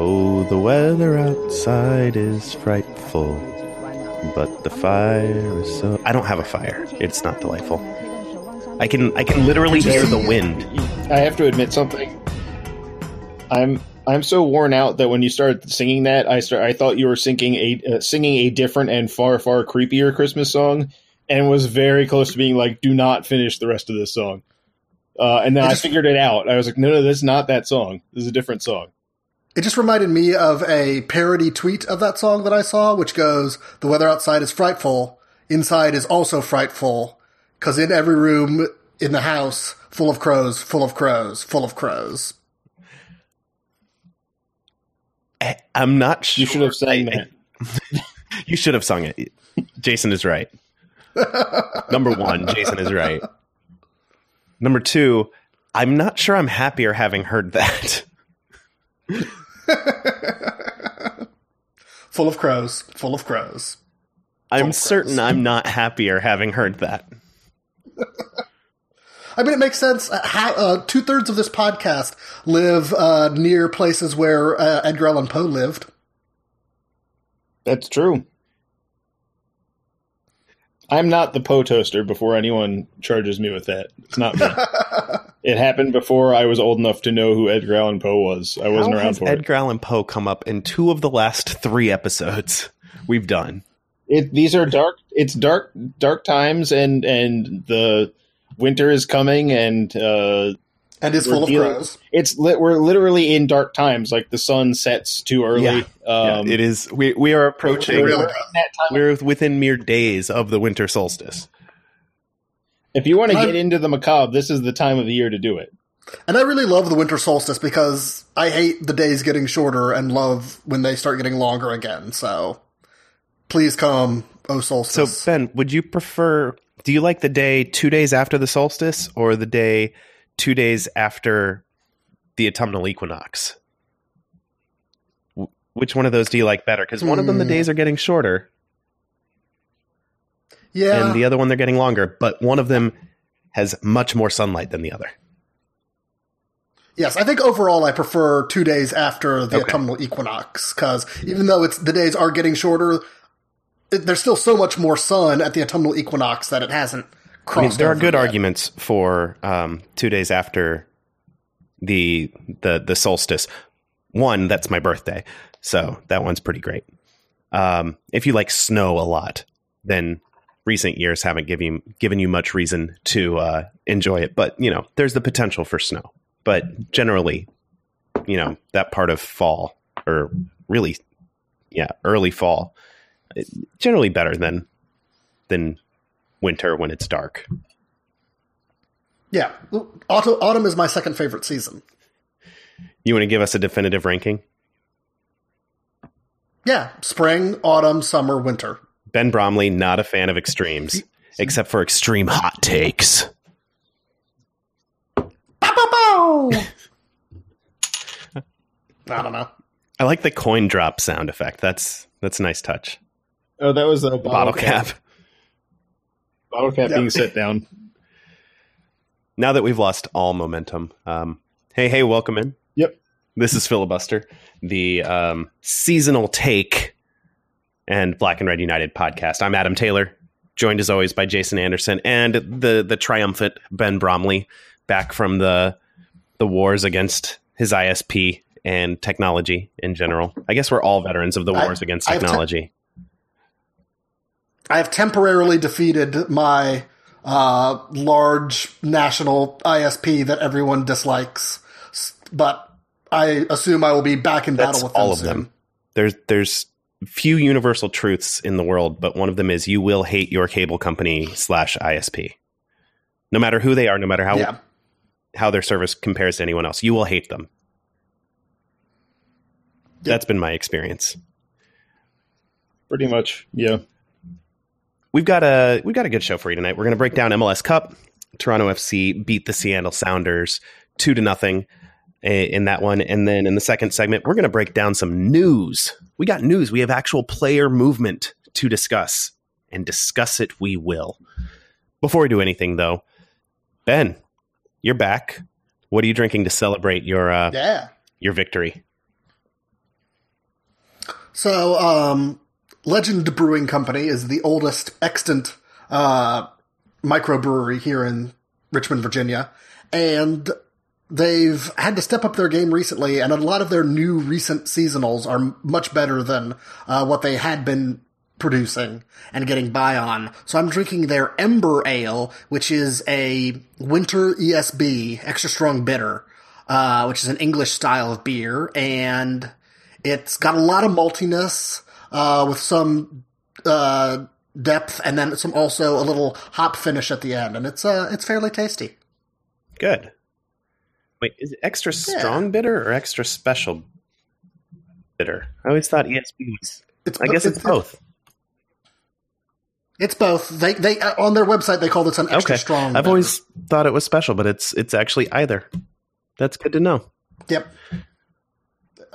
Oh, the weather outside is frightful, but the fire is so. I don't have a fire. It's not delightful. I can I can literally hear the wind. I have to admit something. I'm I'm so worn out that when you started singing that, I start I thought you were singing a uh, singing a different and far far creepier Christmas song, and was very close to being like, "Do not finish the rest of this song." Uh, and then I figured it out. I was like, "No, no, this is not that song. This is a different song." It just reminded me of a parody tweet of that song that I saw, which goes, The weather outside is frightful. Inside is also frightful. Cause in every room in the house, full of crows, full of crows, full of crows. I, I'm not sure. You should have sang that. you should have sung it. Jason is right. Number one, Jason is right. Number two, I'm not sure I'm happier having heard that. full of crows, full of crows. I'm of certain crows. I'm not happier having heard that. I mean, it makes sense. Uh, uh, Two thirds of this podcast live uh, near places where uh, Edgar Allan Poe lived. That's true. I'm not the Poe toaster before anyone charges me with that. It's not me. it happened before I was old enough to know who Edgar Allan Poe was. I wasn't How around has for Edgar Allan Poe come up in two of the last three episodes we've done? it. it. These are dark. It's dark, dark times, and and the winter is coming, and uh, And it's We're full of dealing- crows. it's li- we're literally in dark times. Like the sun sets too early. Yeah. Um, yeah, it is. We we are approaching. We're in that. We're within mere days of the winter solstice. If you want to get into the macabre, this is the time of the year to do it. And I really love the winter solstice because I hate the days getting shorter and love when they start getting longer again. So please come, oh solstice. So. Ben, would you prefer? Do you like the day two days after the solstice, or the day two days after the autumnal equinox? Which one of those do you like better? Because one of them the Hmm. days are getting shorter, yeah. and the other one they're getting longer. But one of them has much more sunlight than the other. Yes, I think overall I prefer two days after the Okay. autumnal equinox because even though it's the days are getting shorter, it, there's still so much more sun at the autumnal equinox that it hasn't I mean, crossed. there are good yet. arguments for um, two days after the the the solstice. One, that's my birthday, so that one's pretty great. Um, if you like snow a lot, then recent years haven't given you, given you much reason to uh, enjoy it. But you know, there's the potential for snow. But generally, you know, that part of fall or really, yeah, early fall, it- generally better than than winter when it's dark. Yeah, autumn, autumn is my second favorite season. You want to give us a definitive ranking? Yeah, spring, autumn, summer, winter. Ben Bromley, not a fan of extremes, except for extreme hot takes. Bow, bow, bow! I don't know. I like the coin drop sound effect. That's that's a nice touch. Oh, that was a bottle, Bottle cap. Bottle cap Yeah. being set down. Now that we've lost all momentum, um, hey, hey, welcome in. Yep. This is Filibuster, the um, seasonal take and Black and Red United podcast. I'm Adam Taylor, joined as always by Jason Anderson and the the triumphant Ben Bromley, back from the the wars against his ISP and technology in general. I guess we're all veterans of the I- wars against I have te- technology. I have temporarily defeated my uh, large national ISP that everyone dislikes, but I assume I will be back in That's battle with them all of soon. them. There's there's few universal truths in the world, but one of them is you will hate your cable company slash ISP. No matter who they are, no matter how yeah. how their service compares to anyone else, you will hate them. That's been my experience. Pretty much, yeah. We've got a we've got a good show for you tonight. We're going to break down MLS Cup. Toronto FC beat the Seattle Sounders two to nothing in that one, and then in the second segment, we're going to break down some news. We got news. We have actual player movement to discuss, and discuss it we will. Before we do anything, though, Ben, you're back. What are you drinking to celebrate your uh, Yeah. your victory? So, um, Legend Brewing Company is the oldest extant uh, microbrewery here in Richmond, Virginia, and they've had to step up their game recently, and a lot of their new recent seasonals are much better than uh, what they had been producing and getting by on. So I'm drinking their Ember Ale, which is a winter ESB, extra strong bitter, uh, which is an English style of beer, and it's got a lot of maltiness, uh, with some, uh, depth and then some also a little hop finish at the end. And it's, uh, it's fairly tasty. Good. Wait, is it extra strong bitter or extra special bitter? I always thought ESB was. It's, I guess it's both. It's both. They, they, uh, on their website, they call this an extra Okay. strong. I've bitter. always thought it was special, but it's it's actually either. That's good to know. Yep.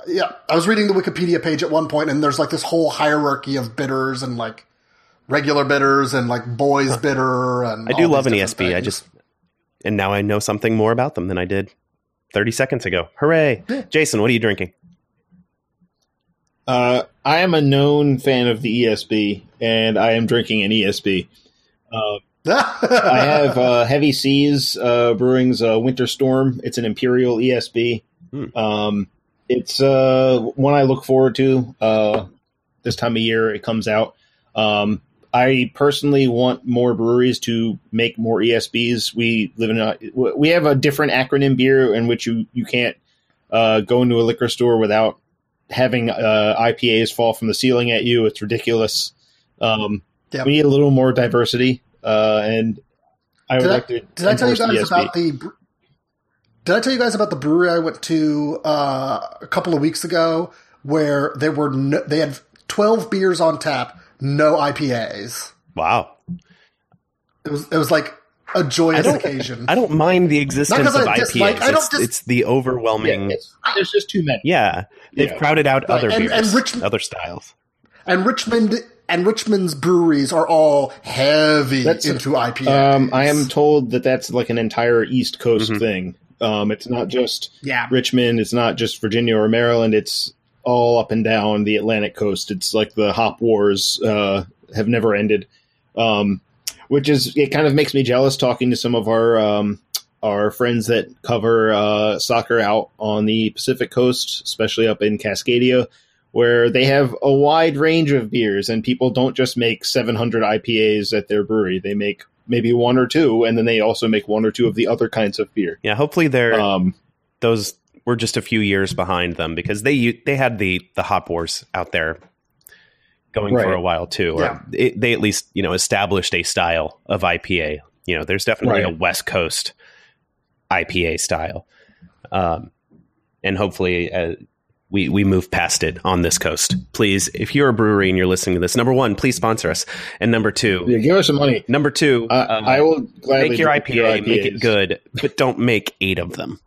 Yeah, I was reading the Wikipedia page at one point, and there's like this whole hierarchy of bitters and like regular bitters and like boys bitter. And I do love an these ESB. different I just and now I know something more about them than I did 30 seconds ago. Hooray. Jason, what are you drinking? Uh, I am a known fan of the ESB, and I am drinking an ESB. Uh, I have uh, Heavy Seas uh, Brewing's uh, Winter Storm. It's an Imperial ESB. Hmm. Um, it's uh, one I look forward to uh, this time of year. It comes out. Um, I personally want more breweries to make more ESBs. We live in a we have a different acronym beer in which you you can't uh, go into a liquor store without having uh, IPAs fall from the ceiling at you. It's ridiculous. Um, Yep. We need a little more diversity, uh, and I would Did I, like to. did I tell you guys ESB. about the? Did I tell you guys about the brewery I went to uh, a couple of weeks ago, where there were no, they had twelve beers on tap, no IPAs. Wow. It was it was like a joyous don't- occasion. I don't mind the existence of I IPAs. dislike- I don't it's, dis- it's the overwhelming. Yeah, it's- there's just too many. Yeah, they've Yeah. crowded out Right, other and- beers, and Rich- other styles. and Richmond and Richmond's breweries are all heavy That's- into IPAs. Um, I am told that that's like an entire East Coast Mhm. thing. Um, it's not just yeah. Richmond. It's not just Virginia or Maryland. It's all up and down the Atlantic coast. It's like the hop wars uh, have never ended, um, which is it. Kind of makes me jealous talking to some of our um, our friends that cover uh, soccer out on the Pacific coast, especially up in Cascadia, where they have a wide range of beers, and people don't just make 700 IPAs at their brewery. They make maybe one or two, and then they also make one or two of the other kinds of beer. Yeah, hopefully they're Um, those were just a few years behind them because they they had the the hop wars out there going for a while too, or Yeah. it, they at least you know established a style of IPA. You know, there's definitely Right. a West Coast IPA style, um, and hopefully uh, we we move past it on this coast. Please, if you're a brewery and you're listening to this, number one, please sponsor us, and number two, yeah, give us some money. number two, Uh, uh, I will gladly make your IPA, make it good, but don't make eight of them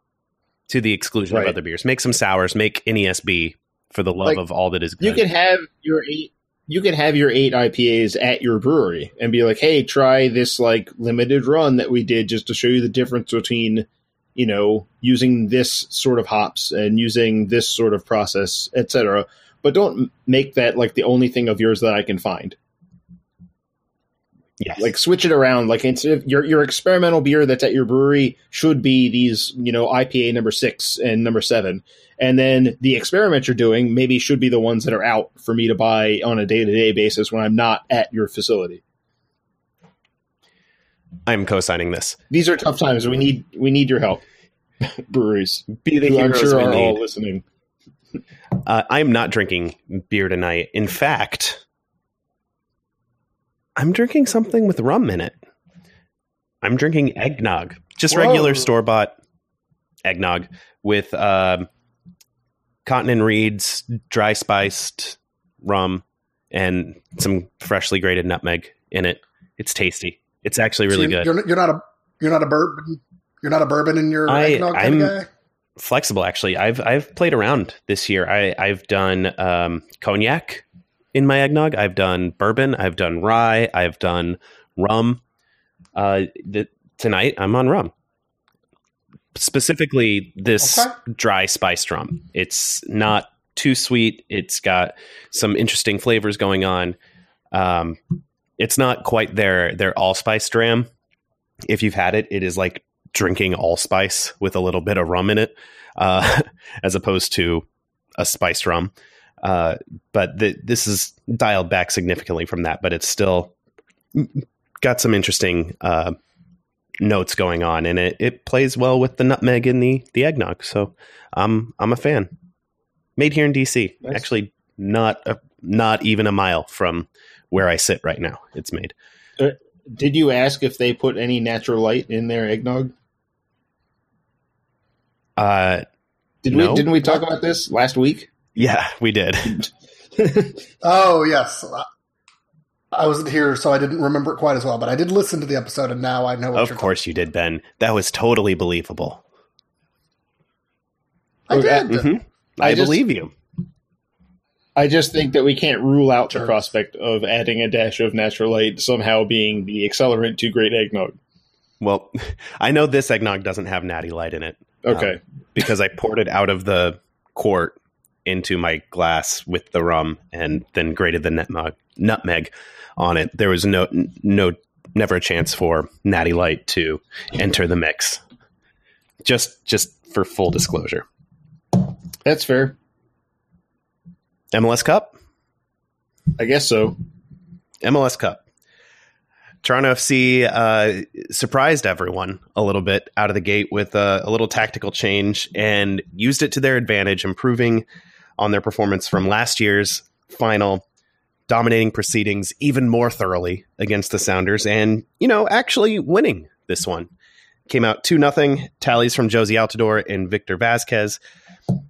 to the exclusion Right. of other beers. Make some sours, make an ESB for the love Like, of all that is good. You can have your eight. You can have your eight IPAs at your brewery and be like, "Hey, try this like limited run that we did just to show you the difference between, you know, using this sort of hops and using this sort of process, etc." But don't make that like the only thing of yours that I can find. Yes. Like switch it around. Like instead of your your experimental beer that's at your brewery should be these, you know, IPA number six and number seven. And then the experiment you're doing maybe should be the ones that are out for me to buy on a day to day basis when I'm not at your facility. I'm co-signing this. These are tough times. We need we need your help, breweries. Be the who I'm sure are all listening. Uh, I'm not drinking beer tonight. In fact, I'm drinking something with rum in it. I'm drinking eggnog, just Whoa. regular store bought eggnog with um Cotton and Reed's, dry spiced rum, and some freshly grated nutmeg in it. It's tasty. It's actually really So good. You're, you're not a you're not a bourbon. You're not a bourbon in your I- eggnog I'm- guy. flexible actually i've i've played around this year i i've done um cognac in my eggnog. I've done bourbon i've done rye i've done rum. Uh the, tonight i'm on rum. Specifically this Okay. dry spiced rum. It's not too sweet. It's got some interesting flavors going on. Um it's not quite their their allspice dram if you've had it it is like drinking allspice with a little bit of rum in it, uh, as opposed to a spiced rum. Uh, but th- this is dialed back significantly from that, but it's still got some interesting uh, notes going on, and it, it plays well with the nutmeg in the the eggnog. So I'm I'm a fan. Made here in DC, Nice. actually not a, not even a mile from where I sit right now. It's made. Did you ask if they put any natural light in their eggnog? Uh, Did No. we didn't we talk about this last week? Yeah, we did. Oh yes, I wasn't here, so I didn't remember it quite as well. But I did listen to the episode, and now I know. What Of you're course you did, Ben. That was totally believable. talking- I did. hmm I, I just- believe you. I just think that we can't rule out the Sure. prospect of adding a dash of natural light somehow being the accelerant to great eggnog. Well, I know this eggnog doesn't have natty light in it Okay. Um, because I poured it out of the quart into my glass with the rum and then grated the nutmeg, nutmeg on it. There was no no never a chance for natty light to enter the mix. Just just for full disclosure. That's fair. MLS Cup? I guess so. MLS Cup. Toronto FC uh, surprised everyone a little bit out of the gate with a, a little tactical change and used it to their advantage, improving on their performance from last year's final, dominating proceedings even more thoroughly against the Sounders, and you know actually winning this one. Came out two nothing. Tallies from Jozy Altidore and Victor Vazquez,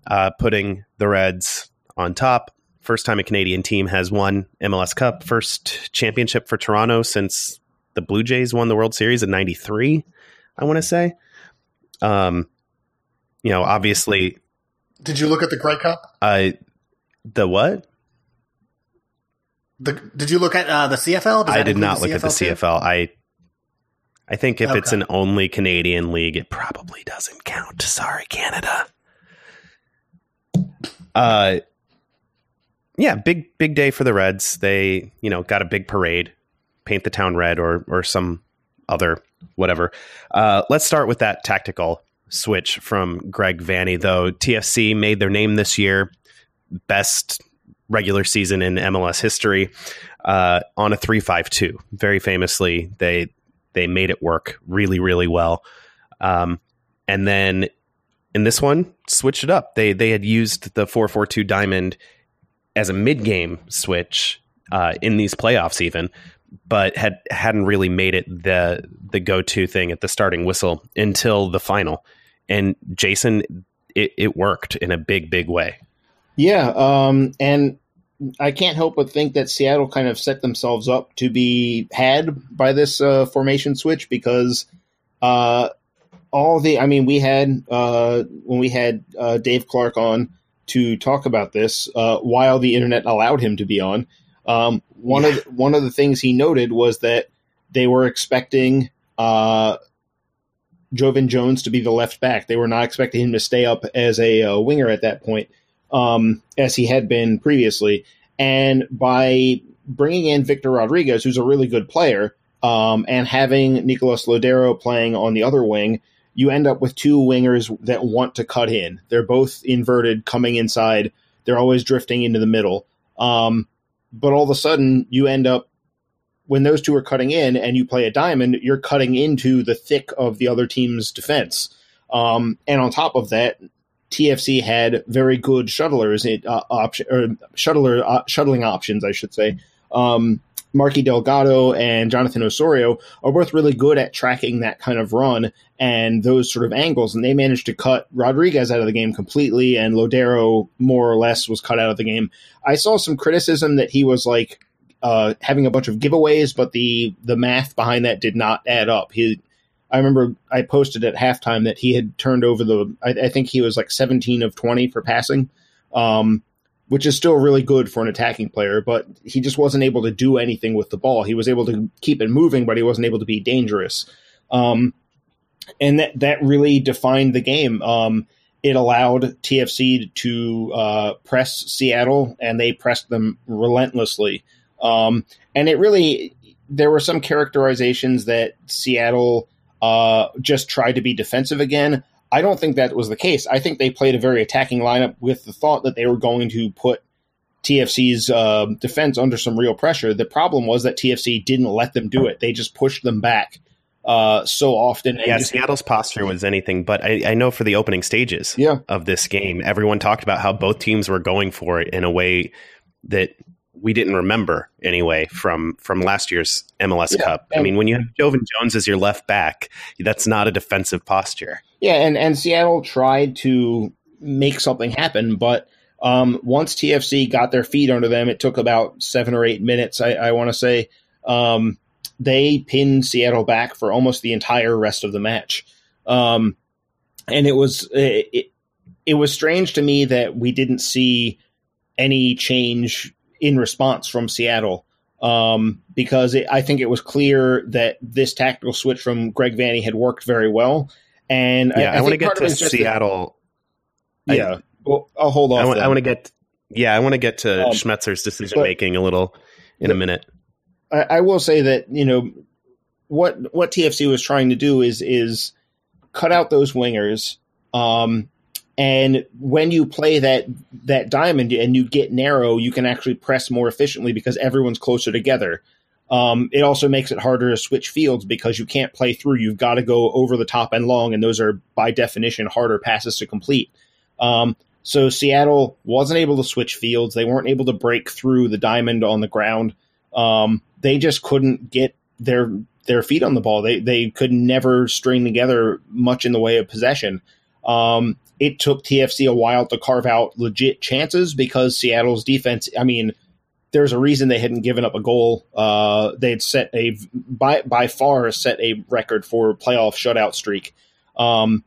uh, putting the Reds on top. First time a Canadian team has won MLS Cup. First championship for Toronto since the Blue Jays won the World Series in '93. I want to say. Um, you know, obviously, Did you look at the Grey Cup? uh, the what? The, did you look at uh, the CFL? I did not look at the too? CFL. I, I think if it's an only Canadian league, it probably doesn't count. Sorry, Canada. Uh, yeah, big big day for the Reds. They you know got a big parade, paint the town red or or some other whatever. Uh, let's start with that tactical switch from Greg Vanney. Though TFC made their name this year, best regular season in MLS history uh, on a three five two. Very famously, they they made it work really really well. Um, and then in this one, switched it up. They they had used the four four two diamond as a mid game switch uh, in these playoffs even, but had hadn't really made it the the go to thing at the starting whistle until the final. And Jason, it, it worked in a big big way. Yeah, um, and I can't help but think that Seattle kind of set themselves up to be had by this uh, formation switch because uh, all the, I mean, we had uh, when we had uh, Dave Clark on to talk about this uh, while the internet allowed him to be on. Um, one of the, one of the things he noted was that they were expecting uh, Joevin Jones to be the left back. They were not expecting him to stay up as a uh, winger at that point um, as he had been previously. And by bringing in Victor Rodriguez, who's a really good player, um, and having Nicolas Lodeiro playing on the other wing, you end up with two wingers that want to cut in. They're both inverted, coming inside. They're always drifting into the middle. Um, but all of a sudden, you end up when those two are cutting in and you play a diamond, you're cutting into the thick of the other team's defense. Um, and on top of that, TFC had very good shuttlers, uh, option or shuttler uh, shuttling options, I should say. Um, Marky Delgado and Jonathan Osorio are both really good at tracking that kind of run and those sort of angles, and they managed to cut Rodriguez out of the game completely, and Lodeiro more or less was cut out of the game. I saw some criticism that he was like uh, having a bunch of giveaways, but the the math behind that did not add up. He, I remember I posted at halftime that he had turned over the. I, I think he was like 17 of 20 for passing. Um, which is still really good for an attacking player, but he just wasn't able to do anything with the ball. He was able to keep it moving, but he wasn't able to be dangerous. Um, and that, that really defined the game. Um, it allowed TFC to uh, press Seattle, and they pressed them relentlessly. Um, and it really, there were some characterizations that Seattle uh, just tried to be defensive again. I don't think that was the case. I think they played a very attacking lineup with the thought that they were going to put TFC's uh, defense under some real pressure. The problem was that TFC didn't let them do it. They just pushed them back uh, so often. Yeah, just, Seattle's posture was anything but. I, I, know for the opening stages yeah. of this game, everyone talked about how both teams were going for it in a way that we didn't remember anyway from from last year's MLS yeah, Cup. I mean, when you have Joevin Jones as your left back, that's not a defensive posture. Yeah, and and Seattle tried to make something happen, but um, once TFC got their feet under them, it took about seven or eight minutes. I, I want to say um, they pinned Seattle back for almost the entire rest of the match, um, and it was it, it, it was strange to me that we didn't see any change in response from Seattle um, because it, I think it was clear that this tactical switch from Greg Vanney had worked very well. And yeah, I, I want to get to Seattle. Yeah, I, well, I'll hold on. I want, to get. Yeah, I want to get to um, Schmetzer's decision making a little in a minute. I, I will say that you know what what TFC was trying to do is is cut out those wingers um, and when you play that that diamond and you get narrow, you can actually press more efficiently because everyone's closer together. Um, it also makes it harder to switch fields because you can't play through. You've got to go over the top and long, and those are by definition harder passes to complete. Um, so Seattle wasn't able to switch fields. They weren't able to break through the diamond on the ground. Um, they just couldn't get their their feet on the ball. They they could never string together much in the way of possession. Um, it took TFC a while to carve out legit chances because Seattle's defense, I mean, there's a reason they hadn't given up a goal. Uh, they'd set a by by far set a record for playoff shutout streak, um,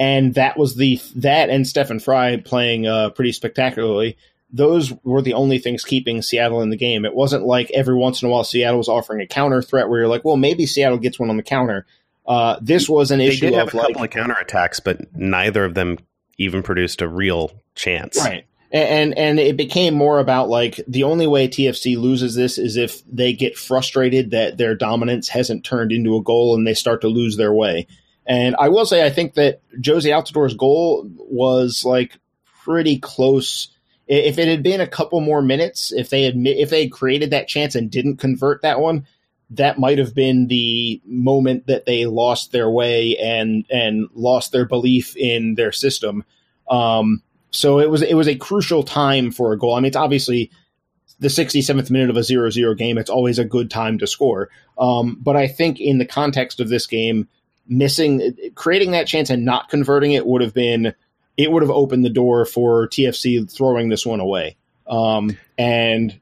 and that was the that and Stefan Frei playing uh, pretty spectacularly. Those were the only things keeping Seattle in the game. It wasn't like every once in a while Seattle was offering a counter threat where you're like, well, maybe Seattle gets one on the counter. Uh, this was an they issue. They did have of a like, couple of counterattacks, but neither of them even produced a real chance. Right. And and it became more about like the only way TFC loses this is if they get frustrated that their dominance hasn't turned into a goal and they start to lose their way. And I will say I think that Jozy Altidore's goal was like pretty close. If it had been a couple more minutes, if they had if they had created that chance and didn't convert that one, that might have been the moment that they lost their way and and lost their belief in their system. Um, so it was it was a crucial time for a goal. I mean, it's obviously the 67th minute of a 0-0 game. It's always a good time to score. Um, but I think in the context of this game, missing creating that chance and not converting it would have been it would have opened the door for TFC throwing this one away. Um, and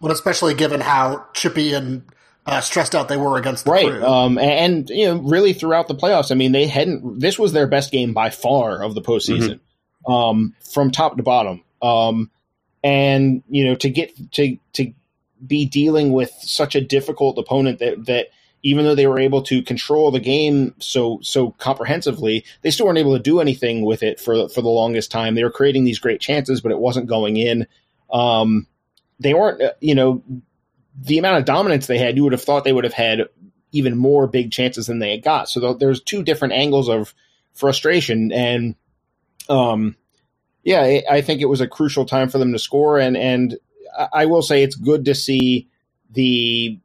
well, especially given how chippy and uh, stressed out they were against the right. crew. Um, and, you know, really throughout the playoffs, I mean, they hadn't. This was their best game by far of the postseason, mm-hmm. um, from top to bottom. Um, and you know, to get to to be dealing with such a difficult opponent that that even though they were able to control the game so so comprehensively, they still weren't able to do anything with it for for the longest time. They were creating these great chances, but it wasn't going in. Um, they weren't, uh, you know, the amount of dominance they had, you would have thought they would have had even more big chances than they had got. So there's two different angles of frustration, and um, yeah, I think it was a crucial time for them to score. And and I will say it's good to see the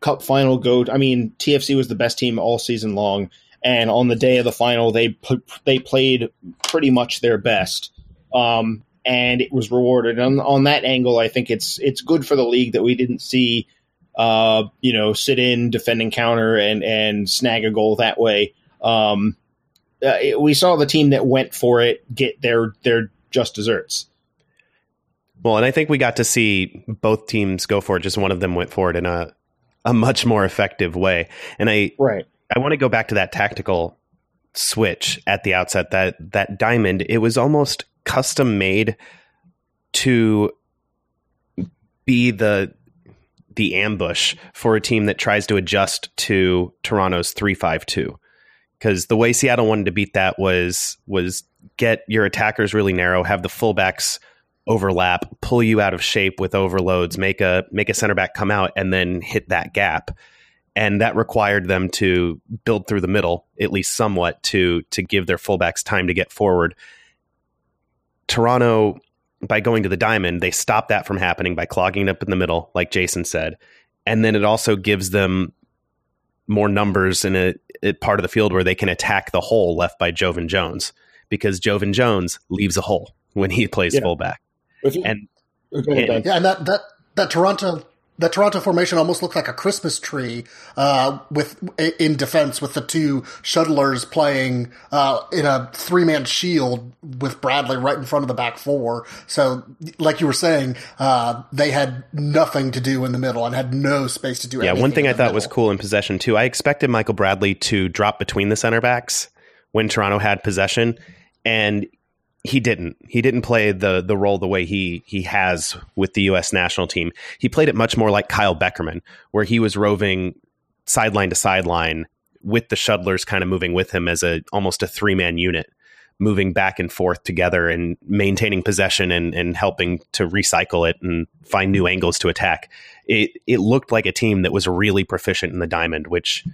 cup final go. I mean, TFC was the best team all season long, and on the day of the final, they they played pretty much their best, um, and it was rewarded. And on that angle, I think it's it's good for the league that we didn't see, uh, you know, sit in, defend and counter, and and snag a goal that way. Um, uh, it, we saw the team that went for it get their their just desserts. Well, and I think we got to see both teams go for it. Just one of them went for it in a a much more effective way. And I right. I want to go back to that tactical switch at the outset. That that diamond, it was almost custom made to be the the ambush for a team that tries to adjust to Toronto's 352 because the way Seattle wanted to beat that was was get your attackers really narrow, have the fullbacks overlap, pull you out of shape with overloads, make a make a center back come out and then hit that gap. And that required them to build through the middle, at least somewhat, to to give their fullbacks time to get forward. Toronto, by going to the diamond, they stop that from happening by clogging it up in the middle, like Jason said. And then it also gives them more numbers in a, a part of the field where they can attack the hole left by Joevin Jones because Joevin Jones leaves a hole when he plays yeah. fullback. You, and, and, yeah, and that that that Toronto that Toronto formation almost looked like a Christmas tree uh, with in defense with the two shuttlers playing uh, in a three man shield with Bradley right in front of the back four. So, like you were saying, uh, they had nothing to do in the middle and had no space to do. Anything. Yeah, one thing I thought middle. was cool in possession too. I expected Michael Bradley to drop between the center backs when Toronto had possession, and he didn't. He didn't play the the role the way he he has with the U.S. national team. He played it much more like Kyle Beckerman, where he was roving sideline to sideline with the shuttlers kind of moving with him as a almost a three man unit, moving back and forth together and maintaining possession and and helping to recycle it and find new angles to attack. It it looked like a team that was really proficient in the diamond, which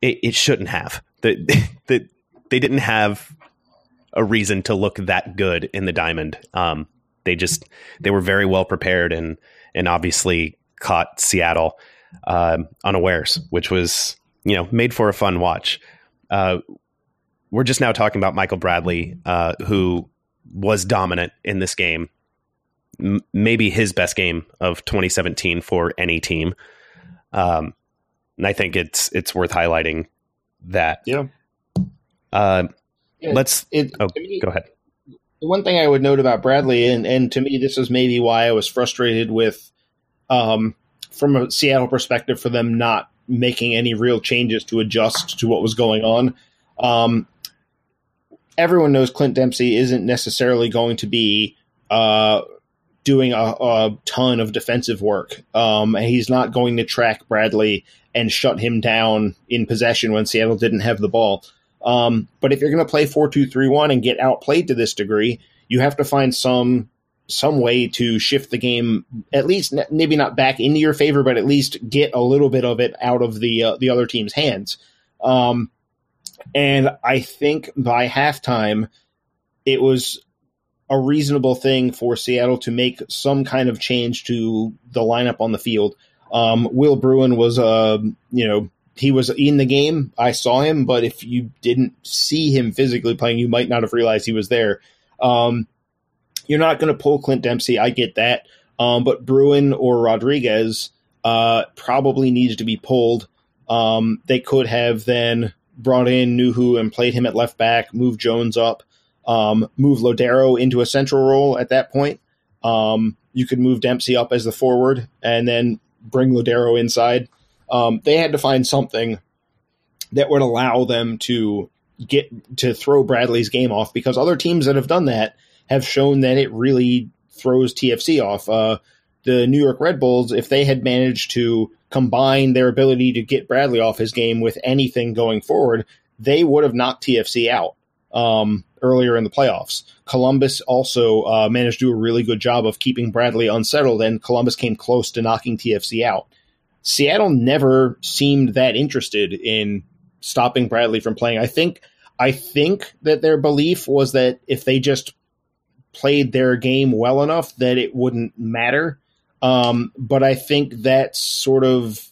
it, it shouldn't have. The, the they didn't have a reason to look that good in the diamond. Um, they just they were very well prepared and and obviously caught Seattle uh, unawares, which was you know made for a fun watch. Uh, we're just now talking about Michael Bradley, uh, who was dominant in this game, M- maybe his best game of 2017 for any team. Um, and I think it's it's worth highlighting that. Yeah. Uh, Let's. It, oh, me, go ahead. The one thing I would note about Bradley, and and to me, this is maybe why I was frustrated with, um, from a Seattle perspective, for them not making any real changes to adjust to what was going on. Um, everyone knows Clint Dempsey isn't necessarily going to be uh, doing a, a, ton of defensive work. Um, he's not going to track Bradley and shut him down in possession when Seattle didn't have the ball. Um, but if you're going to play four two three one and get outplayed to this degree, you have to find some some way to shift the game at least maybe not back into your favor, but at least get a little bit of it out of the uh, the other team's hands. Um, and I think by halftime, it was a reasonable thing for Seattle to make some kind of change to the lineup on the field. Um, Will Bruin was, uh, you know, he was in the game. I saw him, but if you didn't see him physically playing, you might not have realized he was there. Um, you're not going to pull Clint Dempsey. I get that. Um, but Bruin or Rodriguez uh, probably needs to be pulled. Um, they could have then brought in Nouhou and played him at left back, move Jones up, um, move Lodeiro into a central role at that point. Um, you could move Dempsey up as the forward and then bring Lodeiro inside. Um, they had to find something that would allow them to get to throw Bradley's game off because other teams that have done that have shown that it really throws TFC off. Uh, the New York Red Bulls, if they had managed to combine their ability to get Bradley off his game with anything going forward, they would have knocked TFC out um, earlier in the playoffs. Columbus also uh, managed to do a really good job of keeping Bradley unsettled, and Columbus came close to knocking TFC out. Seattle never seemed that interested in stopping Bradley from playing. I think I think that their belief was that if they just played their game well enough that it wouldn't matter. Um, but I think that's sort of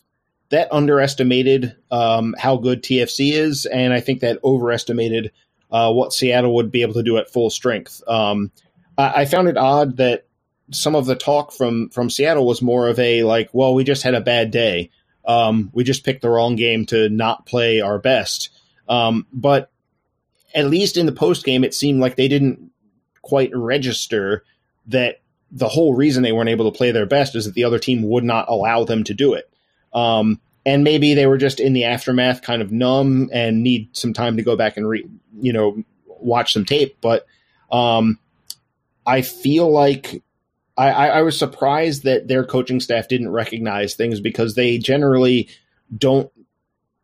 that underestimated um, how good TFC is, and I think that overestimated uh, what Seattle would be able to do at full strength. Um, I, I, found it odd that some of the talk from from Seattle was more of a like, well, we just had a bad day. Um, we just picked the wrong game to not play our best. Um, but at least in the post game, it seemed like they didn't quite register that the whole reason they weren't able to play their best is that the other team would not allow them to do it. Um, and maybe they were just in the aftermath, kind of numb and need some time to go back and re, you know, watch some tape. But um, I feel like I, I, was surprised that their coaching staff didn't recognize things because they generally don't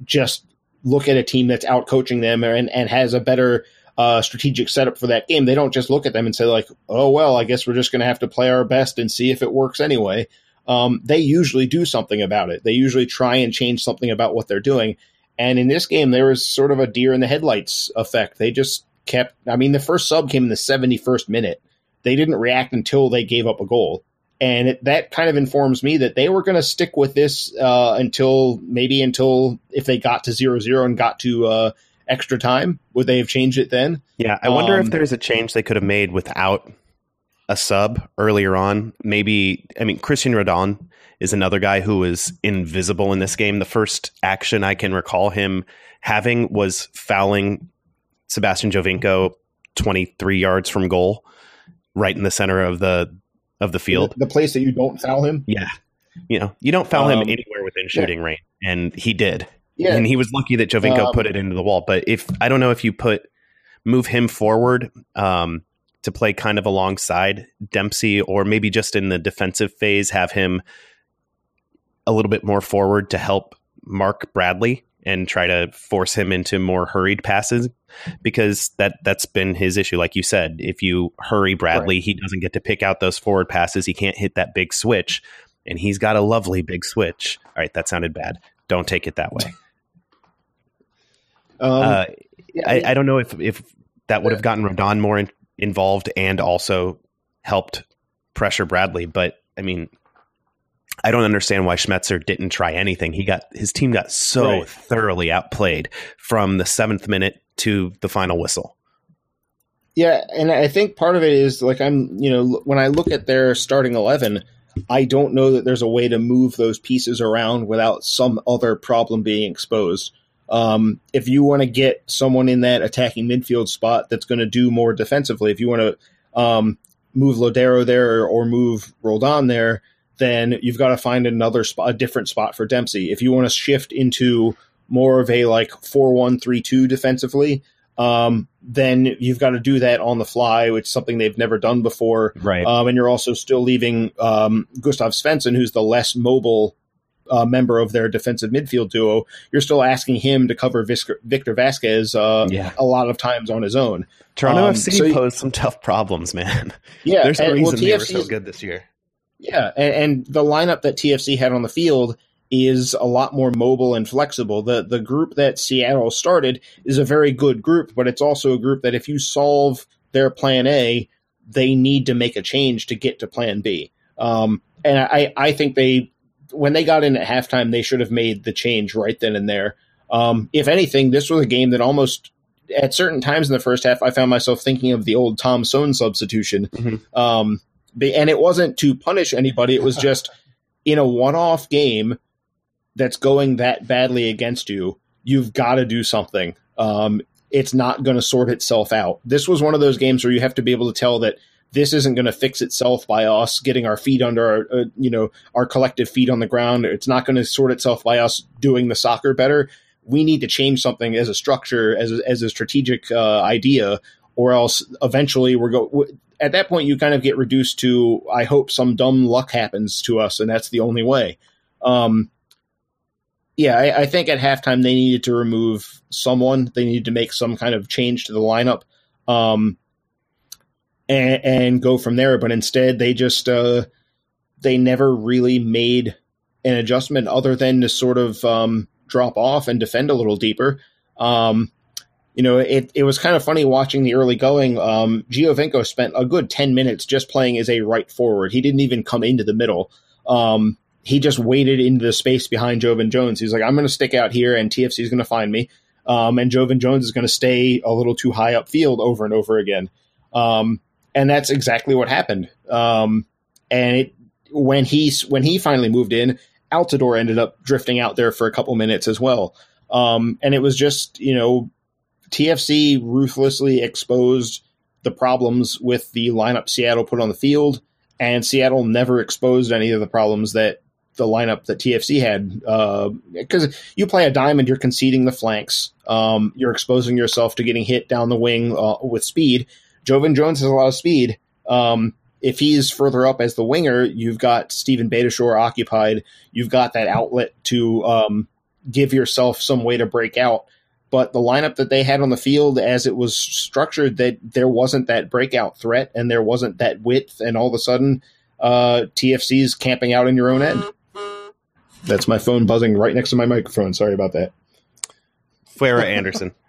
just look at a team that's out coaching them and, and has a better uh, strategic setup for that game. They don't just look at them and say like, "Oh well, I guess we're just going to have to play our best and see if it works anyway." Um, they usually do something about it. They usually try and change something about what they're doing. And in this game, there was sort of a deer in the headlights effect. They just kept. I mean, the first sub came in the seventy first minute they didn't react until they gave up a goal. And it, that kind of informs me that they were going to stick with this uh, until maybe until if they got to zero zero and got to uh, extra time, would they have changed it then? Yeah, I wonder um, if there's a change they could have made without a sub earlier on. Maybe I mean Cristian Roldan is another guy who was invisible in this game. The first action I can recall him having was fouling Sebastian Giovinco 23 yards from goal right in the center of the of the field. The, the place that you don't foul him. Yeah, you know, you don't foul um, him anywhere within shooting yeah. range, and he did. Yeah, and he was lucky that Giovinco um, put it into the wall. But if I don't know if you put move him forward um, to play kind of alongside Dempsey, or maybe just in the defensive phase, have him a little bit more forward to help Mark Bradley and try to force him into more hurried passes because that that's been his issue. Like you said if you hurry Bradley right. he doesn't get to pick out those forward passes. He can't hit that big switch and he's got a lovely big switch. All right that sounded bad. Don't take it that way. Um, uh, yeah, I, I, don't know if if that would have gotten Roldan more in, involved and also helped pressure Bradley but I mean I don't understand why Schmetzer didn't try anything. He got his team got so right. thoroughly outplayed from the seventh minute to the final whistle. Yeah, and I think part of it is like I'm, you know, when I look at their starting eleven, I don't know that there's a way to move those pieces around without some other problem being exposed. Um, if you want to get someone in that attacking midfield spot that's going to do more defensively, if you want to um, move Lodeiro there or move Roldan there, then you've got to find another spot, a different spot for Dempsey. If you want to shift into more of a like four one three two defensively, um, then you've got to do that on the fly, which is something they've never done before. Right. Um, and you're also still leaving um, Gustav Svensson, who's the less mobile uh, member of their defensive midfield duo. You're still asking him to cover Victor, Victor Vazquez uh, yeah. a lot of times on his own. Toronto um, FC so posed some tough problems, man. Yeah, there's a reason well, they were so good this year. Yeah, and, and, the lineup that TFC had on the field is a lot more mobile and flexible. The the group that Seattle started is a very good group, but it's also a group that if you solve their plan A, they need to make a change to get to plan B. Um, and I, I think they when they got in at halftime, they should have made the change right then and there. Um, if anything, this was a game that almost at certain times in the first half, I found myself thinking of the old Tom Soehn substitution. Mm-hmm. Um, and it wasn't to punish anybody. It was just in a one-off game that's going that badly against you. You've got to do something. Um, it's not going to sort itself out. This was one of those games where you have to be able to tell that this isn't going to fix itself by us getting our feet under our, uh, you know, our collective feet on the ground. It's not going to sort itself by us doing the soccer better. We need to change something as a structure, as a, as a strategic uh, idea, or else eventually we're go at that point you kind of get reduced to I hope some dumb luck happens to us and that's the only way. Um, yeah, I, I, think at halftime they needed to remove someone. They needed to make some kind of change to the lineup, um, and, and, go from there. But instead, they just uh, they never really made an adjustment other than to sort of um, drop off and defend a little deeper. Um, you know, it, it was kind of funny watching the early going. Um, spent a good 10 minutes just playing as a right forward. He didn't even come into the middle. Um, he just waited into the space behind Joevin Jones. He's like, I'm going to stick out here, and TFC is going to find me. Um, and Joevin Jones is going to stay a little too high upfield over and over again. Um, and that's exactly what happened. Um, and it, when he when he finally moved in, Altidore ended up drifting out there for a couple minutes as well. Um, and it was just you know TFC ruthlessly exposed the problems with the lineup Seattle put on the field, and Seattle never exposed any of the problems that the lineup that TFC had. Because uh, you play a diamond, you're conceding the flanks, um, you're exposing yourself to getting hit down the wing uh, with speed. Joevin Jones has a lot of speed. Um, if he's further up as the winger, you've got Steven Beitashour occupied. You've got that outlet to um, give yourself some way to break out. But the lineup that they had on the field, as it was structured, that there wasn't that breakout threat and there wasn't that width, and all of a sudden, uh, TFC's camping out in your own end. That's my phone buzzing right next to my microphone. Sorry about that. Fuera Anderson.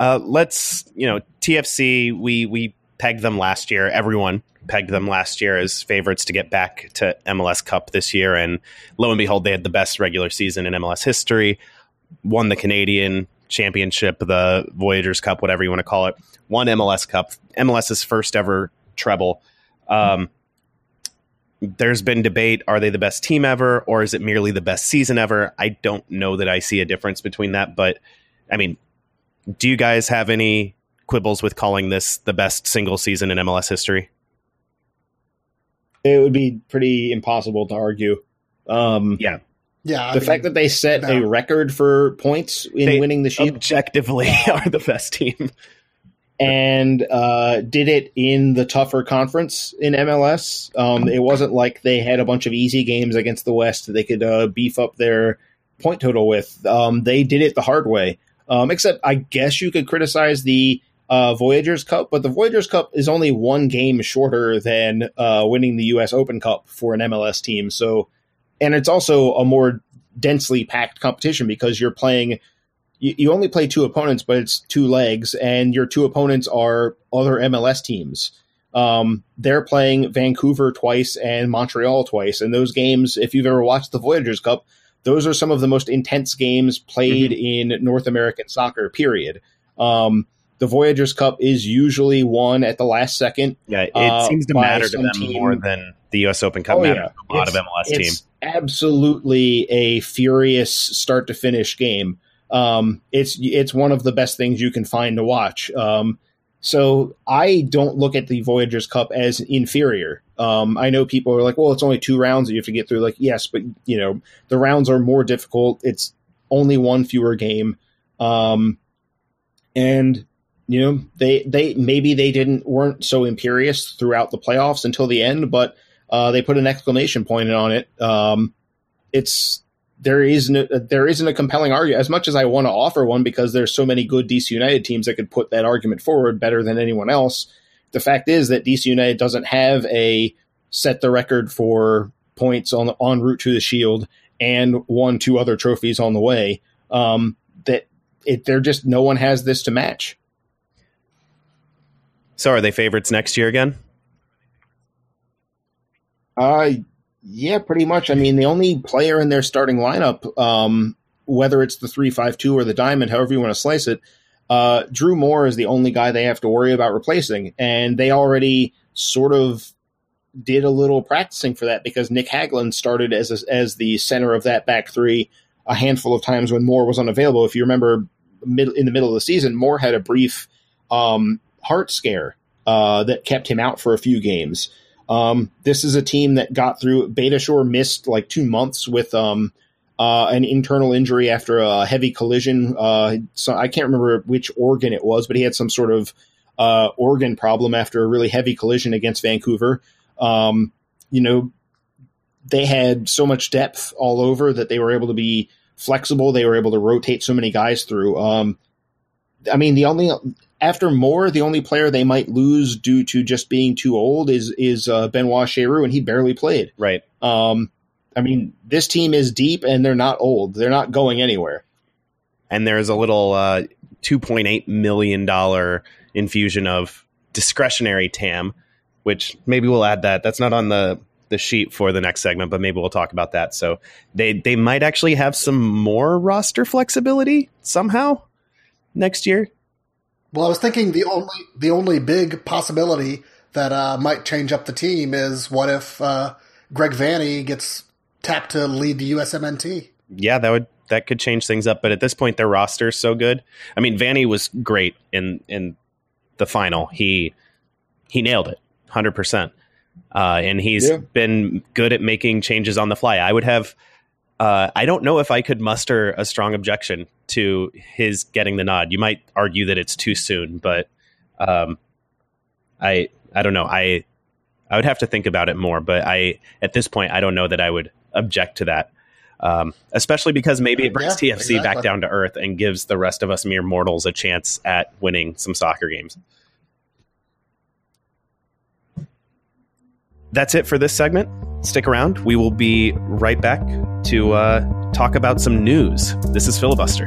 Uh, let's you know TFC. We we pegged them last year. Everyone pegged them last year as favorites to get back to MLS Cup this year, and lo and behold, they had the best regular season in MLS history. Won the Canadian Championship, the Voyageurs Cup, whatever you want to call it. Won MLS Cup, MLS's first ever treble. Um, there's been debate are they the best team ever or is it merely the best season ever i don't know that i see a difference between that but i mean do you guys have any quibbles with calling this the best single season in mls history it would be pretty impossible to argue um, yeah yeah, I the mean, fact that they set no. a record for points in They winning the Shield objectively are the best team and uh, did it in the tougher conference in MLS. Um, it wasn't like they had a bunch of easy games against the West that they could uh, beef up their point total with. Um, they did it the hard way. Um, except, I guess you could criticize the uh, Voyageurs Cup, but the Voyageurs Cup is only one game shorter than uh, winning the U.S. Open Cup for an MLS team. So, and it's also a more densely packed competition because you're playing you, you only play two opponents, but it's two legs, and your two opponents are other MLS teams. Um, they're playing Vancouver twice and Montreal twice, and those games, if you've ever watched the Voyageurs Cup, those are some of the most intense games played mm-hmm. in North American soccer. Period. Um, the Voyageurs Cup is usually won at the last second. Yeah, it uh, seems to matter to them team. more than the U.S. Open Cup oh, matters yeah. a lot it's, of MLS teams. Absolutely, a furious start to finish game. Um, it's it's one of the best things you can find to watch. Um, so I don't look at the Voyageurs Cup as inferior. Um, I know people are like, well, it's only two rounds that you have to get through. Like, yes, but you know the rounds are more difficult. It's only one fewer game, um, and you know they they maybe they didn't weren't so imperious throughout the playoffs until the end, but uh, they put an exclamation point on it. Um, it's there is no, there isn't a compelling argument as much as I want to offer one because there's so many good DC United teams that could put that argument forward better than anyone else. The fact is that DC United doesn't have a set the record for points on on route to the Shield and won two other trophies on the way. Um, that it, they're just no one has this to match. So are they favorites next year again? Uh yeah, pretty much. I mean, the only player in their starting lineup, um, whether it's the three-five-two or the diamond, however you want to slice it, uh, Drew Moor is the only guy they have to worry about replacing, and they already sort of did a little practicing for that because Nick Hagglund started as a, as the center of that back three a handful of times when Moor was unavailable. If you remember, mid, in the middle of the season, Moor had a brief um, heart scare uh, that kept him out for a few games. Um, this is a team that got through. Beitashour missed like two months with um, uh, an internal injury after a heavy collision. Uh, so I can't remember which organ it was, but he had some sort of uh, organ problem after a really heavy collision against Vancouver. Um, you know, they had so much depth all over that they were able to be flexible. They were able to rotate so many guys through. Um, I mean, the only after Moor, the only player they might lose due to just being too old is is uh, Benoit Cheyrou, and he barely played. Right. Um, I mean, this team is deep, and they're not old. They're not going anywhere. And there's a little uh, two point eight million dollar infusion of discretionary TAM, which maybe we'll add that. That's not on the the sheet for the next segment, but maybe we'll talk about that. So they they might actually have some more roster flexibility somehow next year. Well, I was thinking the only the only big possibility that uh, might change up the team is what if uh, Greg Vanney gets tapped to lead the USMNT? Yeah, that would that could change things up. But at this point, their roster is so good. I mean, Vanney was great in in the final. He he nailed it, hundred uh, percent. And he's Yeah. been good at making changes on the fly. I would have. Uh, I don't know if I could muster a strong objection to his getting the nod. You might argue that it's too soon, but um, I I don't know. I I would have to think about it more. But I at this point, I don't know that I would object to that. Um, especially because maybe it brings Yeah, TFC back down to earth and gives the rest of us mere mortals a chance at winning some soccer games. That's it for this segment. Stick around. We will be right back to uh, talk about some news. This is Filibuster.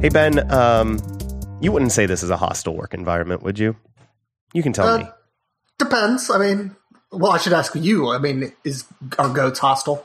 Hey Ben, um, you wouldn't say this is a hostile work environment, would you? You can tell Uh, me. Depends. I mean, well, I should ask you. I mean, is are goats hostile?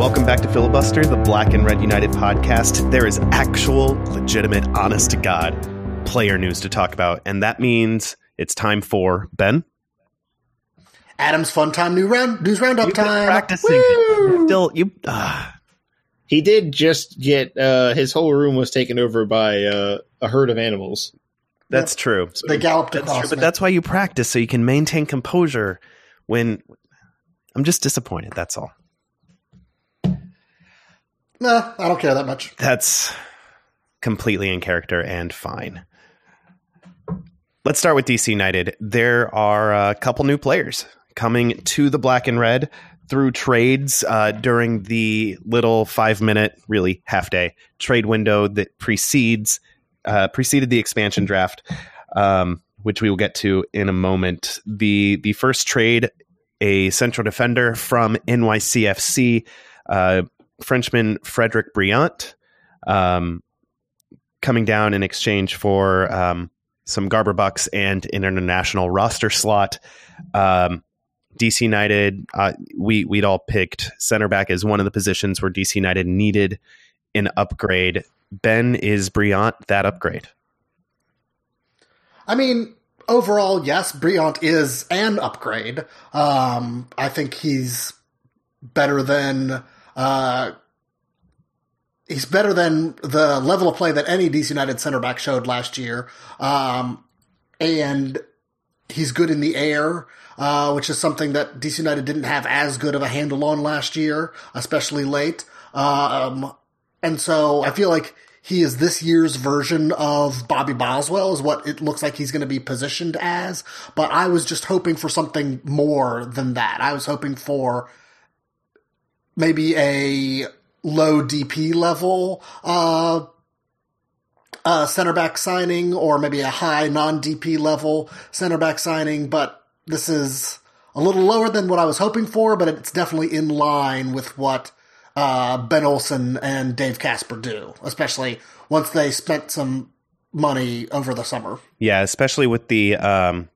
Welcome back to Filibuster, the Black and Red United podcast. There is actual, legitimate, honest to God player news to talk about, and that means it's time for Ben. Adam's fun time new round news roundup You've been time. practicing. Woo! Still, you. Uh, He did just get uh, his whole room was taken over by uh, a herd of animals. that's true. They galloped That's across true, but that's why you practice so you can maintain composure. When I'm just disappointed. That's all. Nah, I don't care that much. That's completely in character and fine. Let's start with DC United. There are a couple new players coming to the black and red through trades uh, during the little five minute, really half day trade window that precedes uh, preceded the expansion draft, um, which we will get to in a moment. the The first trade, a central defender from NYCFC. Uh, Frenchman Frederic Brillant um, coming down in exchange for um, some Garber bucks and an international roster slot. Um, DC United, uh, we we'd all picked center back as one of the positions where DC United needed an upgrade. Ben is Brillant that upgrade? I mean, overall, yes, Brillant is an upgrade. Um, I think he's better than uh, he's better than the level of play that any DC United center back showed last year. Um, and he's good in the air, uh, which is something that DC United didn't have as good of a handle on last year, especially late. Um, and so I feel like he is this year's version of Bobby Boswell is what it looks like he's going to be positioned as. But I was just hoping for something more than that. I was hoping for maybe a low DP level, uh, uh, center back signing or maybe a high non DP level center back signing, but this is a little lower than what I was hoping for, but it's definitely in line with what uh, Ben Olsen and Dave Kasper do, especially once they spent some money over the summer. Yeah, especially with the um,